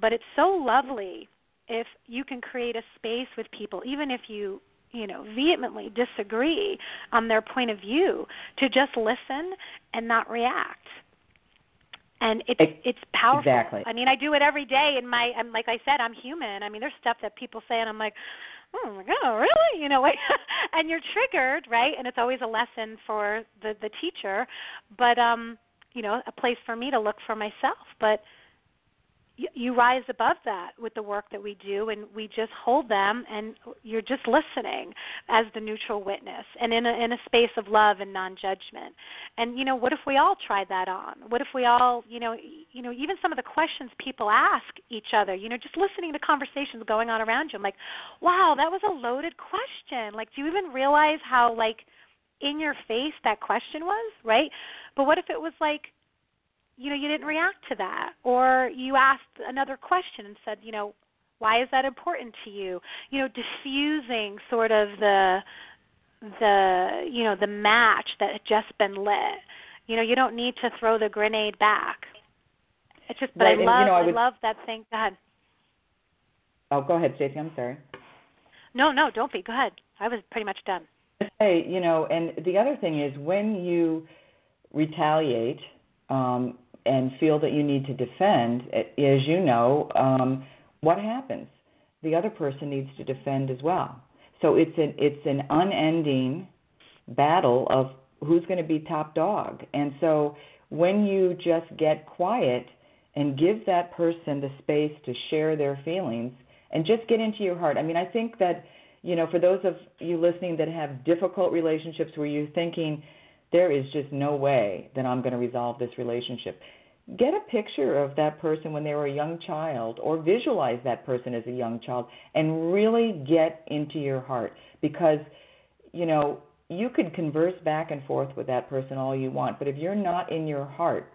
but it's so lovely if you can create a space with people, even if you you know vehemently disagree on their point of view to just listen and not react. And it's it's powerful. exactly. i mean i do it every day in my i'm like i said i'm human. I mean there's stuff that people say and i'm like oh my god really? You know like and you're triggered right? And it's always a lesson for the the teacher. But um you know a place for me to look for myself. But you, rise above that with the work that we do and we just hold them and you're just listening as the neutral witness and in a in a space of love and non-judgment. And you know what if we all tried that on? What if we all you know you know even some of the questions people ask each other you know just listening to conversations going on around you i'm like wow that was a loaded question. Like do you even realize how like in your face that question was right? But what if it was like you know you didn't react to that. Or you asked another question and said you know why is that important to you? You know diffusing sort of the the you know the match that had just been lit. You know you don't need to throw the grenade back. It's just but right, i love and, you know, I, I love that thing. Go ahead. Oh go ahead Stacy I'm sorry. No no don't be. Go ahead. I was pretty much done. Hey you know and the other thing is when you retaliate um, and feel that you need to defend, as you know, um, what happens? The other person needs to defend as well. So it's an it's an unending battle of who's going to be top dog. And so when you just get quiet and give that person the space to share their feelings and just get into your heart. I mean, I think that you know, for those of you listening that have difficult relationships where you're thinking there is just no way that I'm going to resolve this relationship get a picture of that person when they were a young child or visualize that person as a young child and really get into your heart because you know you could converse back and forth with that person all you want but if you're not in your heart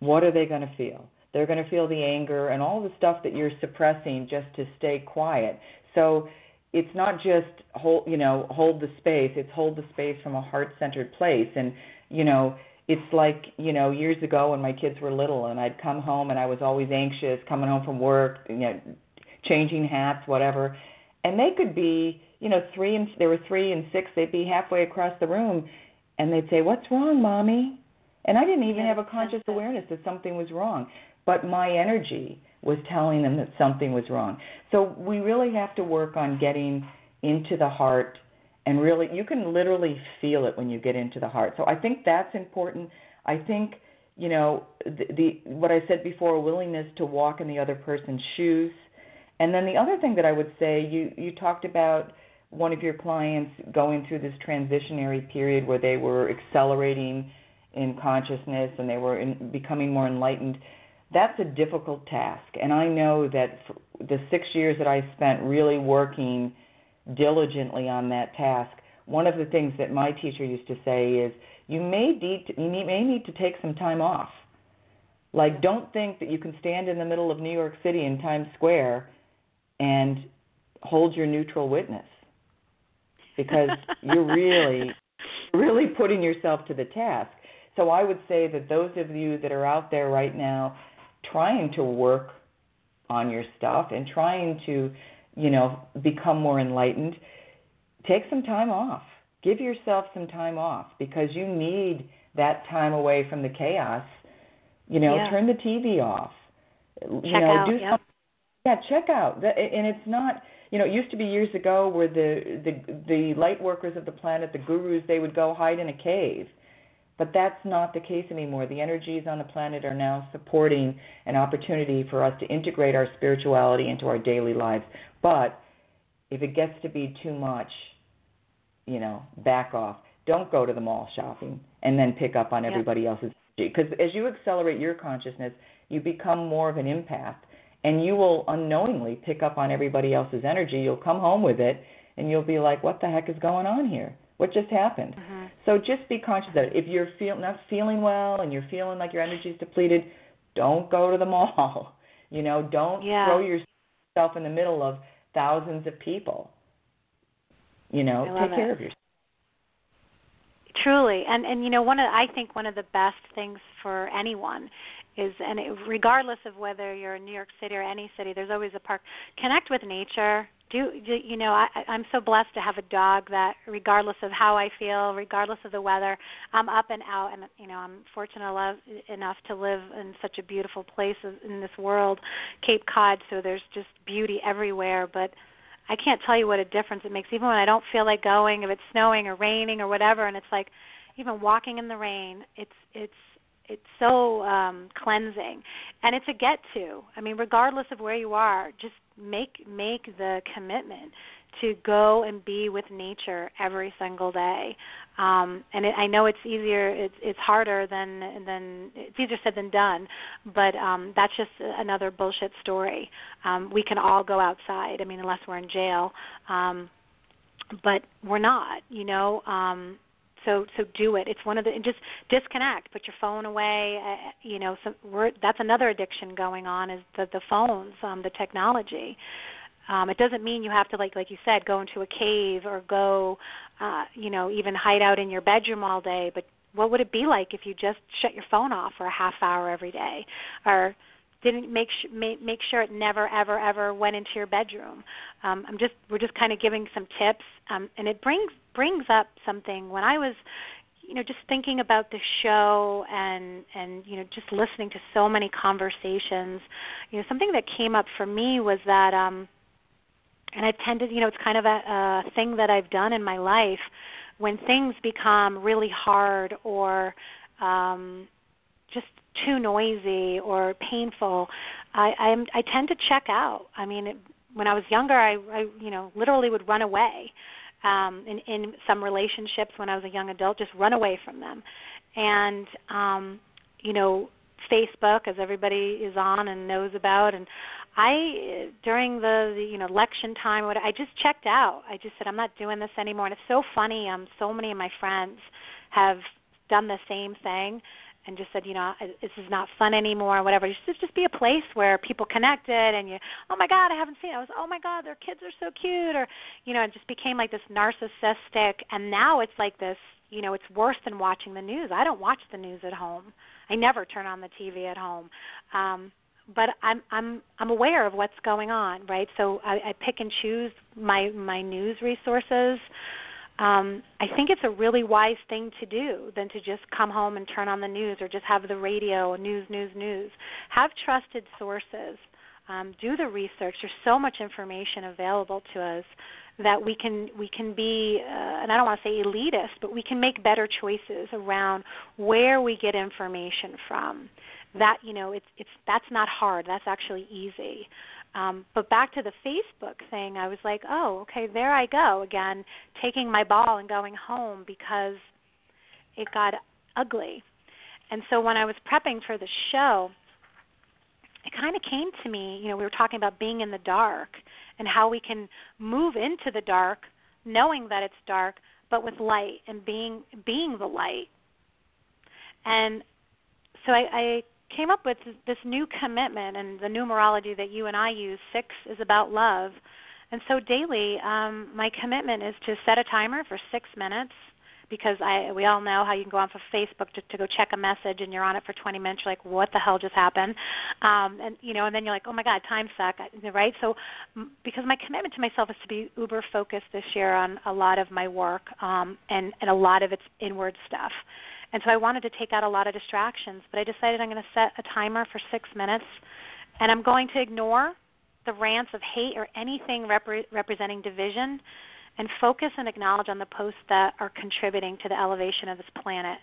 what are they going to feel? They're going to feel the anger and all the stuff that you're suppressing just to stay quiet. So it's not just hold you know hold the space it's hold the space from a heart centered place. And you know it's like you know years ago when my kids were little and I'd come home and I was always anxious coming home from work, you know, changing hats, whatever, and they could be you know three and they were three and six, they'd be halfway across the room, and they'd say, "What's wrong, mommy?" And I didn't even have a conscious awareness that something was wrong, but my energy was telling them that something was wrong. So we really have to work on getting into the heart and really you can literally feel it when you get into the heart. So I think that's important. I think you know the, the what I said before, a willingness to walk in the other person's shoes. And then the other thing that I would say, you you talked about one of your clients going through this transitionary period where they were accelerating in consciousness and they were in, becoming more enlightened. That's a difficult task, and I know that the six years that I spent really working diligently on that task, one of the things that my teacher used to say is you may need to, you may need to take some time off. Like don't think that you can stand in the middle of New York City in Times Square and hold your neutral witness because you're really really putting yourself to the task. So I would say that those of you that are out there right now trying to work on your stuff and trying to, you know, become more enlightened, take some time off. Give yourself some time off because you need that time away from the chaos. You know, yeah. turn the TV off. Check you know, out, do yeah. something. Yeah, check out. And it's not you know, it used to be years ago where the the the light workers of the planet, the gurus, they would go hide in a cave. But that's not the case anymore. The energies on the planet are now supporting an opportunity for us to integrate our spirituality into our daily lives. But if it gets to be too much, you know, back off. Don't go to the mall shopping and then pick up on everybody yeah. else's energy. Because as you accelerate your consciousness, you become more of an empath and you will unknowingly pick up on everybody else's energy. You'll come home with it, and you'll be like, "What the heck is going on here? What just happened?" Mm-hmm. So just be conscious of it. If you're feel not feeling well and you're feeling like your energy is depleted, don't go to the mall. You know, don't yeah. throw yourself in the middle of thousands of people. You know, take it. care of yourself. Truly, and and you know, one of I think one of the best things for anyone is and it, regardless of whether you're in New York City or any city, there's always a park. Connect with nature. Do, you know? I, I'm so blessed to have a dog that, regardless of how I feel, regardless of the weather, I'm up and out, and you know, I'm fortunate enough to live in such a beautiful place in this world, Cape Cod. So there's just beauty everywhere, but. I can't tell you what a difference it makes, even when I don't feel like going, if it's snowing or raining or whatever, and it's like, even walking in the rain, it's it's it's so um cleansing. And it's a get to i mean regardless of where you are just make make the commitment to go and be with nature every single day. Um and it, i know it's easier it's it's harder than than it's easier said than done but um that's just another bullshit story. Um we can all go outside i mean unless we're in jail. Um but we're not you know? Um so so do it. It's one of the just disconnect put your phone away uh, you know some we're, that's another addiction going on is the the phones um the technology. Um it doesn't mean you have to like like you said go into a cave or go uh you know even hide out in your bedroom all day but what would it be like if you just shut your phone off for a half hour every day? Or didn't make sh- make, make sure it never ever ever went into your bedroom. Um, I'm just we're just kind of giving some tips, um, and it brings brings up something when I was you know just thinking about the show and and you know just listening to so many conversations you know something that came up for me was that um and I've tended you know it's kind of a, a thing that I've done in my life when things become really hard or um just too noisy or painful, I I'm, I tend to check out. I mean, it, when I was younger, I, I you know literally would run away. Um, in in some relationships, when I was a young adult, just run away from them, and um, you know, Facebook, as everybody is on and knows about, and I during the, the you know election time, what I just checked out. I just said I'm not doing this anymore, and it's so funny. Um, so many of my friends have done the same thing and just said, you know, this is not fun anymore, or whatever. Just just be a place where people connected, and you, oh my God, I haven't seen. It. I was, oh my God, their kids are so cute, or you know, it just became like this narcissistic. And now it's like this, you know, it's worse than watching the news. I don't watch the news at home. I never turn on the TV at home. Um, but I'm I'm I'm aware of what's going on, right? So I, I pick and choose my my news resources um, I think it's a really wise thing to do than to just come home and turn on the news or just have the radio news, news, news. Have trusted sources. Um, do the research. There's so much information available to us that we can we can be, uh, and I don't want to say elitist, but we can make better choices around where we get information from. That you know, it's it's that's not hard. That's actually easy. Um, but back to the Facebook thing, I was like, oh, okay, there I go again, taking my ball and going home because it got ugly. And so when I was prepping for the show, it kind of came to me, you know, we were talking about being in the dark and how we can move into the dark knowing that it's dark but with light and being being the light. And so I, I came up with this new commitment and the numerology that you and I use. Six is about love. And so daily, um, my commitment is to set a timer for six minutes, because I we all know how you can go on for Facebook to, to go check a message and you're on it for 20 minutes. You're like, what the hell just happened? Um, and you know, and then you're like, oh my God, time suck, right? So because my commitment to myself is to be uber focused this year on a lot of my work um, and and a lot of it's inward stuff. And so I wanted to take out a lot of distractions, but I decided I'm going to set a timer for six minutes, and I'm going to ignore the rants of hate or anything repre- representing division and focus and acknowledge on the posts that are contributing to the elevation of this planet.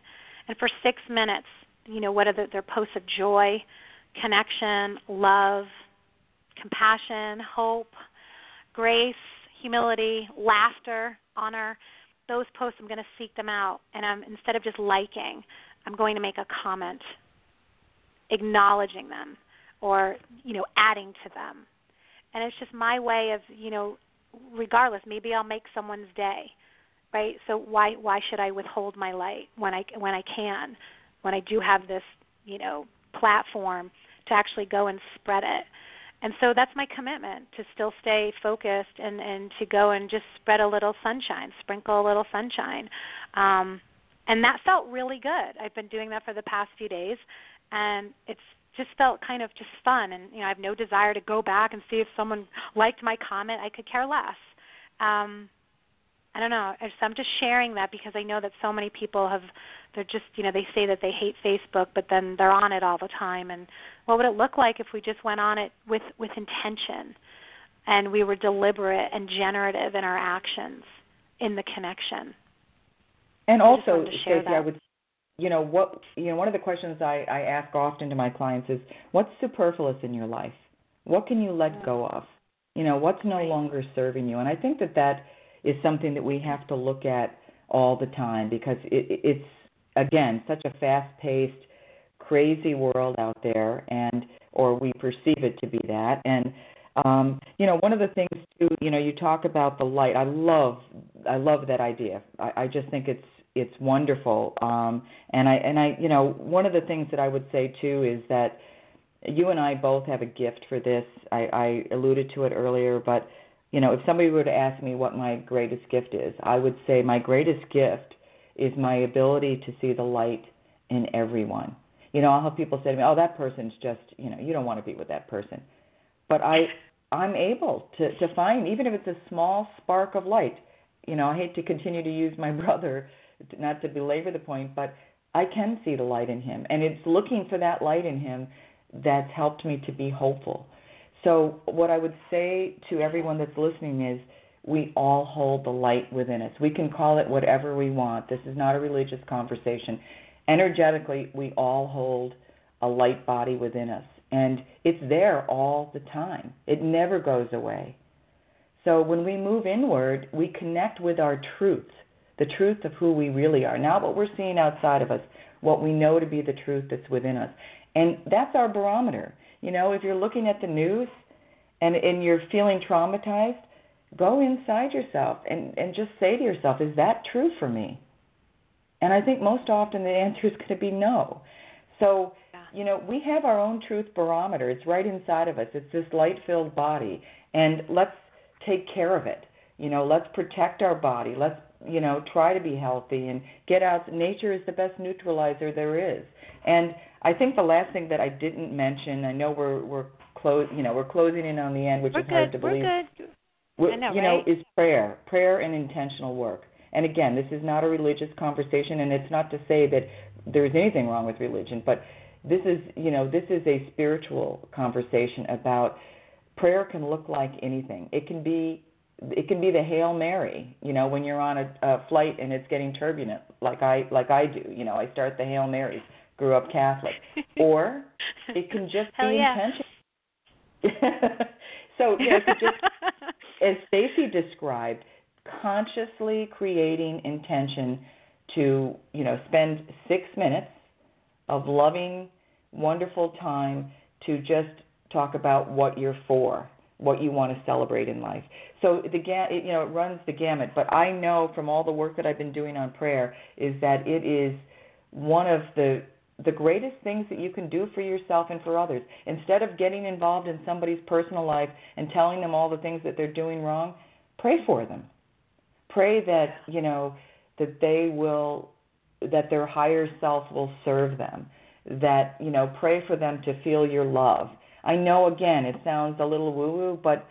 And for six minutes, you know, whether they're posts of joy, connection, love, compassion, hope, grace, humility, laughter, honor, those posts I'm going to seek them out and I'm instead of just liking, I'm going to make a comment acknowledging them or, you know, adding to them. And it's just my way of, you know, regardless, maybe I'll make someone's day. Right? So why why should I withhold my light when I when I can? When I do have this, you know, platform to actually go and spread it and so that's my commitment to still stay focused and and to go and just spread a little sunshine sprinkle a little sunshine. Um and that felt really good. I've been doing that for the past few days and it's just felt kind of just fun. And you know i have no desire to go back and see if someone liked my comment. I could care less. Um I don't know. So I'm just sharing that because I know that so many people have they're just you know they say that they hate Facebook, but then they're on it all the time. And what would it look like if we just went on it with with intention, and we were deliberate and generative in our actions in the connection? And also, Stacy, I would, you know, what you know, one of the questions I, I ask often to my clients is, what's superfluous in your life? What can you let mm. go of? You know, what's no longer serving you? And I think that that is something that we have to look at all the time because it, it's again such a fast-paced, crazy world out there, and or we perceive it to be that. And um, you know, one of the things too, you know, you talk about the light. I love, I love that idea. I, I just think it's it's wonderful. Um, and I and I, you know, one of the things that I would say too is that you and I both have a gift for this. I, I alluded to it earlier, but you know, if somebody were to ask me what my greatest gift is, I would say my greatest gift is my ability to see the light in everyone. You know, I'll have people say to me, "Oh, that person's just, you know, you don't want to be with that person." But I I'm able to to find even if it's a small spark of light. You know, I hate to continue to use my brother not to belabor the point, but I can see the light in him and it's looking for that light in him that's helped me to be hopeful so, what I would say to everyone that's listening is we all hold the light within us. We can call it whatever we want. This is not a religious conversation. Energetically, we all hold a light body within us, and it's there all the time. It never goes away. So, when we move inward, we connect with our truth, the truth of who we really are, not what we're seeing outside of us, what we know to be the truth that's within us. And that's our barometer. You know, if you're looking at the news and and you're feeling traumatized, go inside yourself and and just say to yourself, is that true for me? And I think most often the answer is going to be no. So, you know, we have our own truth barometer. It's right inside of us. It's this light-filled body, and let's take care of it. You know, let's protect our body. Let's you know try to be healthy and get out. Nature is the best neutralizer there is. And I think the last thing that I didn't mention, I know we're we're close, you know, we're closing in on the end, which we're is good. hard to believe. We're good. I know, you right? know, is prayer, prayer and intentional work. And again, this is not a religious conversation, and it's not to say that there's anything wrong with religion, but this is, you know, this is a spiritual conversation about prayer can look like anything. It can be it can be the hail mary you know when you're on a, a flight and it's getting turbulent like i like i do you know i start the hail marys grew up Catholic, or it can just Hell be yeah. intentional. so know, just as Stacy described, consciously creating intention to you know spend six minutes of loving, wonderful time to just talk about what you're for, what you want to celebrate in life. So the ga- it, you know it runs the gamut. But I know from all the work that I've been doing on prayer is that it is one of the the greatest things that you can do for yourself and for others. Instead of getting involved in somebody's personal life and telling them all the things that they're doing wrong, pray for them. Pray that, you know, that they will that their higher self will serve them that you know pray for them to feel your love i know again it sounds a little woo woo but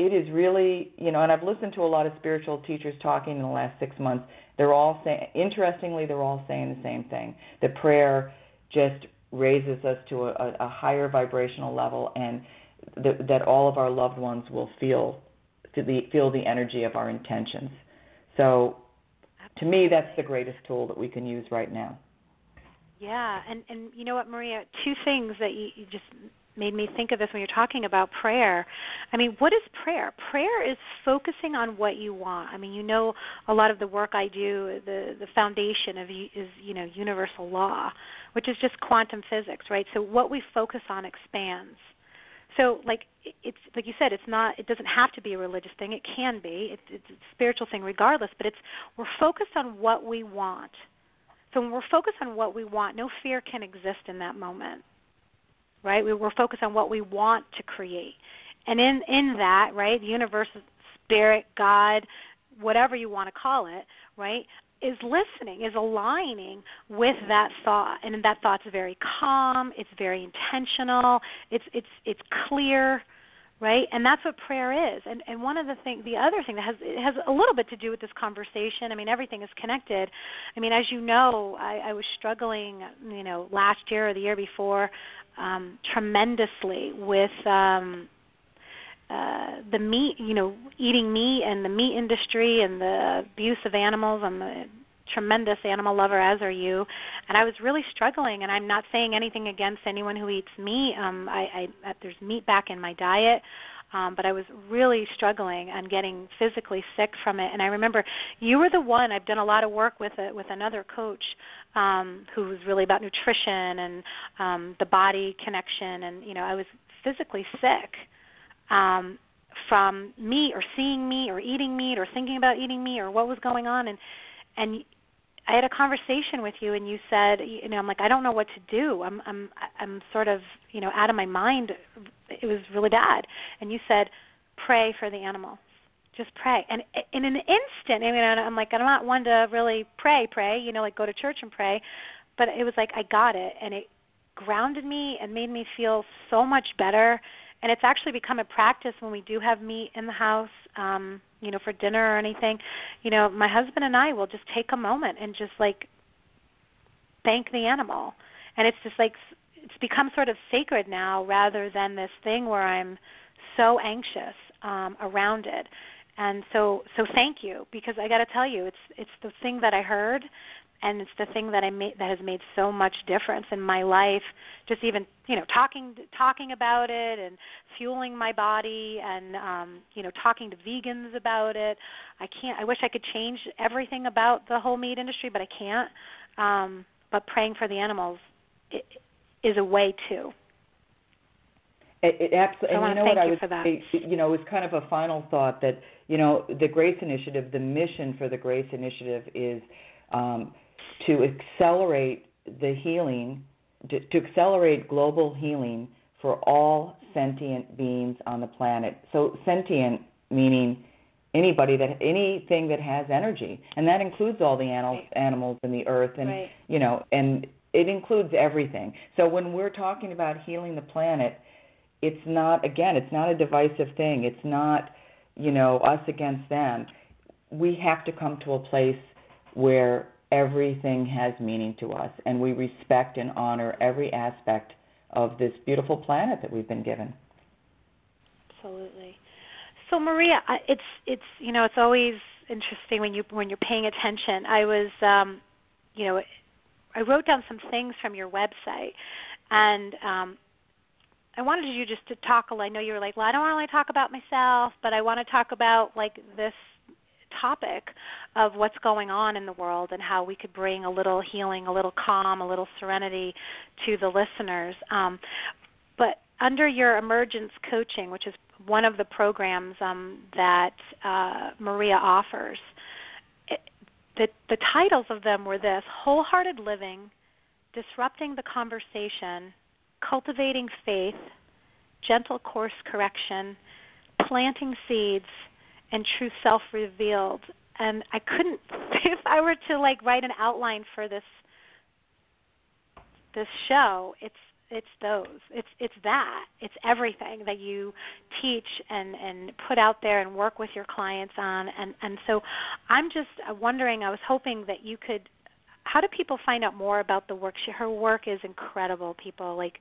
it is really you know and i've listened to a lot of spiritual teachers talking in the last 6 months. They're all saying interestingly they're all saying the same thing. That prayer just raises us to a, a higher vibrational level and th- that all of our loved ones will feel the, feel the energy of our intentions. So to me that's the greatest tool that we can use right now. Yeah, and and you know what, Maria, two things that you, you just made me think of this when you're talking about prayer. I mean, what is prayer? Prayer is focusing on what you want. I mean, you know, a lot of the work I do, the the foundation of is you know universal law, which is just quantum physics, right? So what we focus on expands. So like it's like you said, it's not. It doesn't have to be a religious thing. It can be. It, it's a spiritual thing, regardless. But it's we're focused on what we want so when we're focused on what we want, no fear can exist in that moment. Right? We, we're focused on what we want to create. And in in that, right, the universe, spirit, God, whatever you want to call it, right, is listening, is aligning with that thought. And that thought's very calm, it's very intentional, it's it's it's clear, right? And that's what prayer is. And and one of the thing the other thing that has it has a little bit to do with this conversation i mean everything is connected. I mean as you know i i was struggling you know last year or the year before um tremendously with um uh the meat you know eating meat and the meat industry and the abuse of animals and the tremendous animal lover, as are you, and I was really struggling. And I'm not saying anything against anyone who eats meat. Um, I, I there's meat back in my diet. Um, but I was really struggling and getting physically sick from it. And I remember you were the one. I've done a lot of work with it with another coach um, who was really about nutrition and um, the body connection. And you know, I was physically sick um, from meat or seeing meat or eating meat or thinking about eating meat or what was going on. And and I had a conversation with you and you said, you know, I'm like I don't know what to do. I'm I'm I'm sort of, you know, out of my mind. It was really bad. And you said, pray for the animals. Just pray. And in an instant, I mean, I'm like I'm not one to really pray, pray, you know, like go to church and pray, but it was like I got it and it grounded me and made me feel so much better. And it's actually become a practice when we do have meat in the house. Um you know for dinner or anything you know my husband and i will just take a moment and just like thank the animal and it's just like it's become sort of sacred now rather than this thing where i'm so anxious um around it and so so thank you because i got to tell you it's it's the thing that i heard and it's the thing that I made that has made so much difference in my life. Just even you know talking talking about it and fueling my body and um, you know talking to vegans about it. I can't. I wish I could change everything about the whole meat industry, but I can't. Um, but praying for the animals is a way to. It, it absolutely. So and you know what I would say, you know, it was kind of a final thought that you know the Grace Initiative, the mission for the Grace Initiative is um, to accelerate the healing, to, to accelerate global healing for all sentient beings on the planet. So sentient meaning anybody that anything that has energy, and that includes all the animals right. animals in the earth, and right. you know, and it includes everything. So when we're talking about healing the planet, it's not again, it's not a divisive thing. It's not you know us against them. We have to come to a place where everything has meaning to us, and we respect and honor every aspect of this beautiful planet that we've been given. Absolutely. So Maria, it's it's you know it's always interesting when you when you're paying attention. I was um, you know I wrote down some things from your website, and um, I wanted you just to talk. I know you were like, well, I don't want to really talk about myself, but I want to talk about like this topic of what's going on in the world and how we could bring a little healing, a little calm, a little serenity to the listeners. Um, but under your emergence coaching, which is one of the programs um, that uh, Maria offers, the, the titles of them were this Wholehearted Living, Disrupting the Conversation, Cultivating Faith, Gentle Course Correction, Planting Seeds, and true self revealed. and I couldn't if I were to like write an outline for this this show, it's it's those. It's it's that. It's everything that you teach and and put out there and work with your clients on. And and so i'm just uh, wondering i was hoping that you could how do people find out more about the work she her work is incredible people like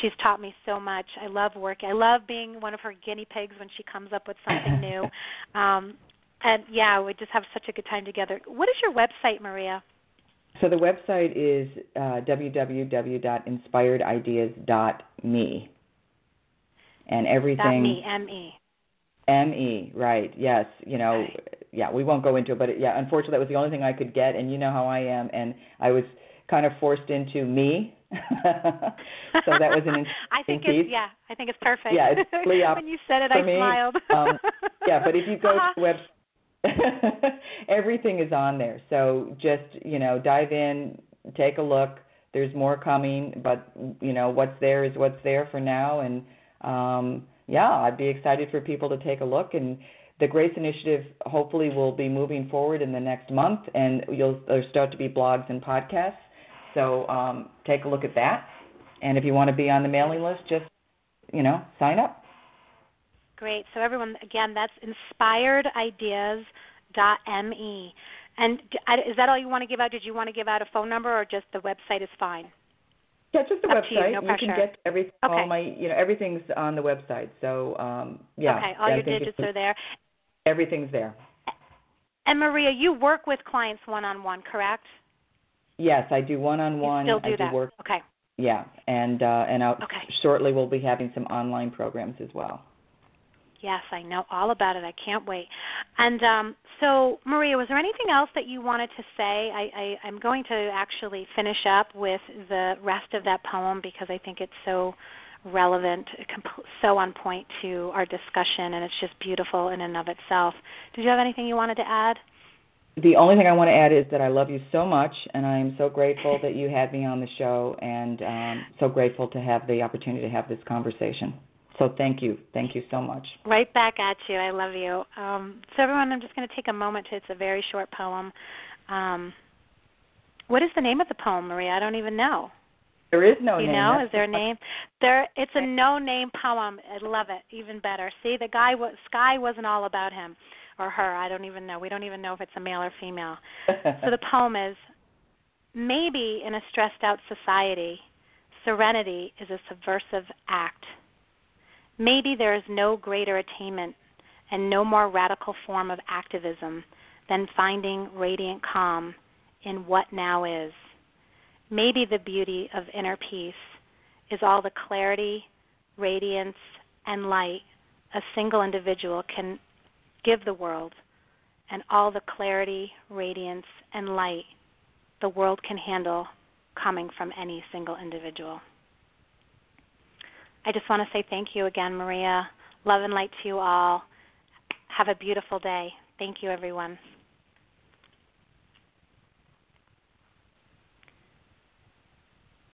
she's taught me so much i love working i love being one of her guinea pigs when she comes up with something new um and yeah we just have such a good time together what is your website maria so the website is uh, www.inspiredIdeas.me, and everything. me, M E. M E, right? Yes, you know, okay. Yeah. We won't go into it, but it, yeah, unfortunately, that was the only thing I could get, and you know how I am, and I was kind of forced into me. so that was an I think piece. it's yeah, I think it's perfect. Yeah, it's really when you said it, I me. smiled. um, yeah, but if you go uh-huh. to the website Everything is on there. So just, you know, dive in, take a look. There's more coming, but you know, what's there is what's there for now and um yeah, I'd be excited for people to take a look and the Grace Initiative hopefully will be moving forward in the next month and you'll there'll start to be blogs and podcasts. So um take a look at that. And if you want to be on the mailing list, just you know, sign up. Great. So everyone, again, that's inspiredIdeas.me. And is that all you want to give out? Did you want to give out a phone number, or just the website is fine? Yeah, just the Up website. You, no you can get everything. Okay. All my, you know, everything's on the website. So um, yeah. Okay. All yeah, your digits are there. Everything's there. And Maria, you work with clients one on one, correct? Yes, I do one on one. Still do I do that. work. Okay. Yeah, and uh, and I'll, okay. shortly we'll be having some online programs as well. Yes, I know all about it. I can't wait. And um, so, Maria, was there anything else that you wanted to say? I, I, I'm going to actually finish up with the rest of that poem because I think it's so relevant, so on point to our discussion, and it's just beautiful in and of itself. Did you have anything you wanted to add? The only thing I want to add is that I love you so much, and I am so grateful that you had me on the show, and um, so grateful to have the opportunity to have this conversation. So thank you. Thank you so much. Right back at you. I love you. Um, so everyone, I'm just going to take a moment to. It's a very short poem. Um, what is the name of the poem, Maria? I don't even know. There is no you name. know, That's is there a name? There, it's a no-name poem. I love it. Even better. See, the guy was Sky wasn't all about him or her. I don't even know. We don't even know if it's a male or female. so the poem is maybe in a stressed out society, serenity is a subversive act Maybe there is no greater attainment and no more radical form of activism than finding radiant calm in what now is. Maybe the beauty of inner peace is all the clarity, radiance, and light a single individual can give the world, and all the clarity, radiance, and light the world can handle coming from any single individual. I just want to say thank you again, Maria. Love and light to you all. Have a beautiful day. Thank you, everyone.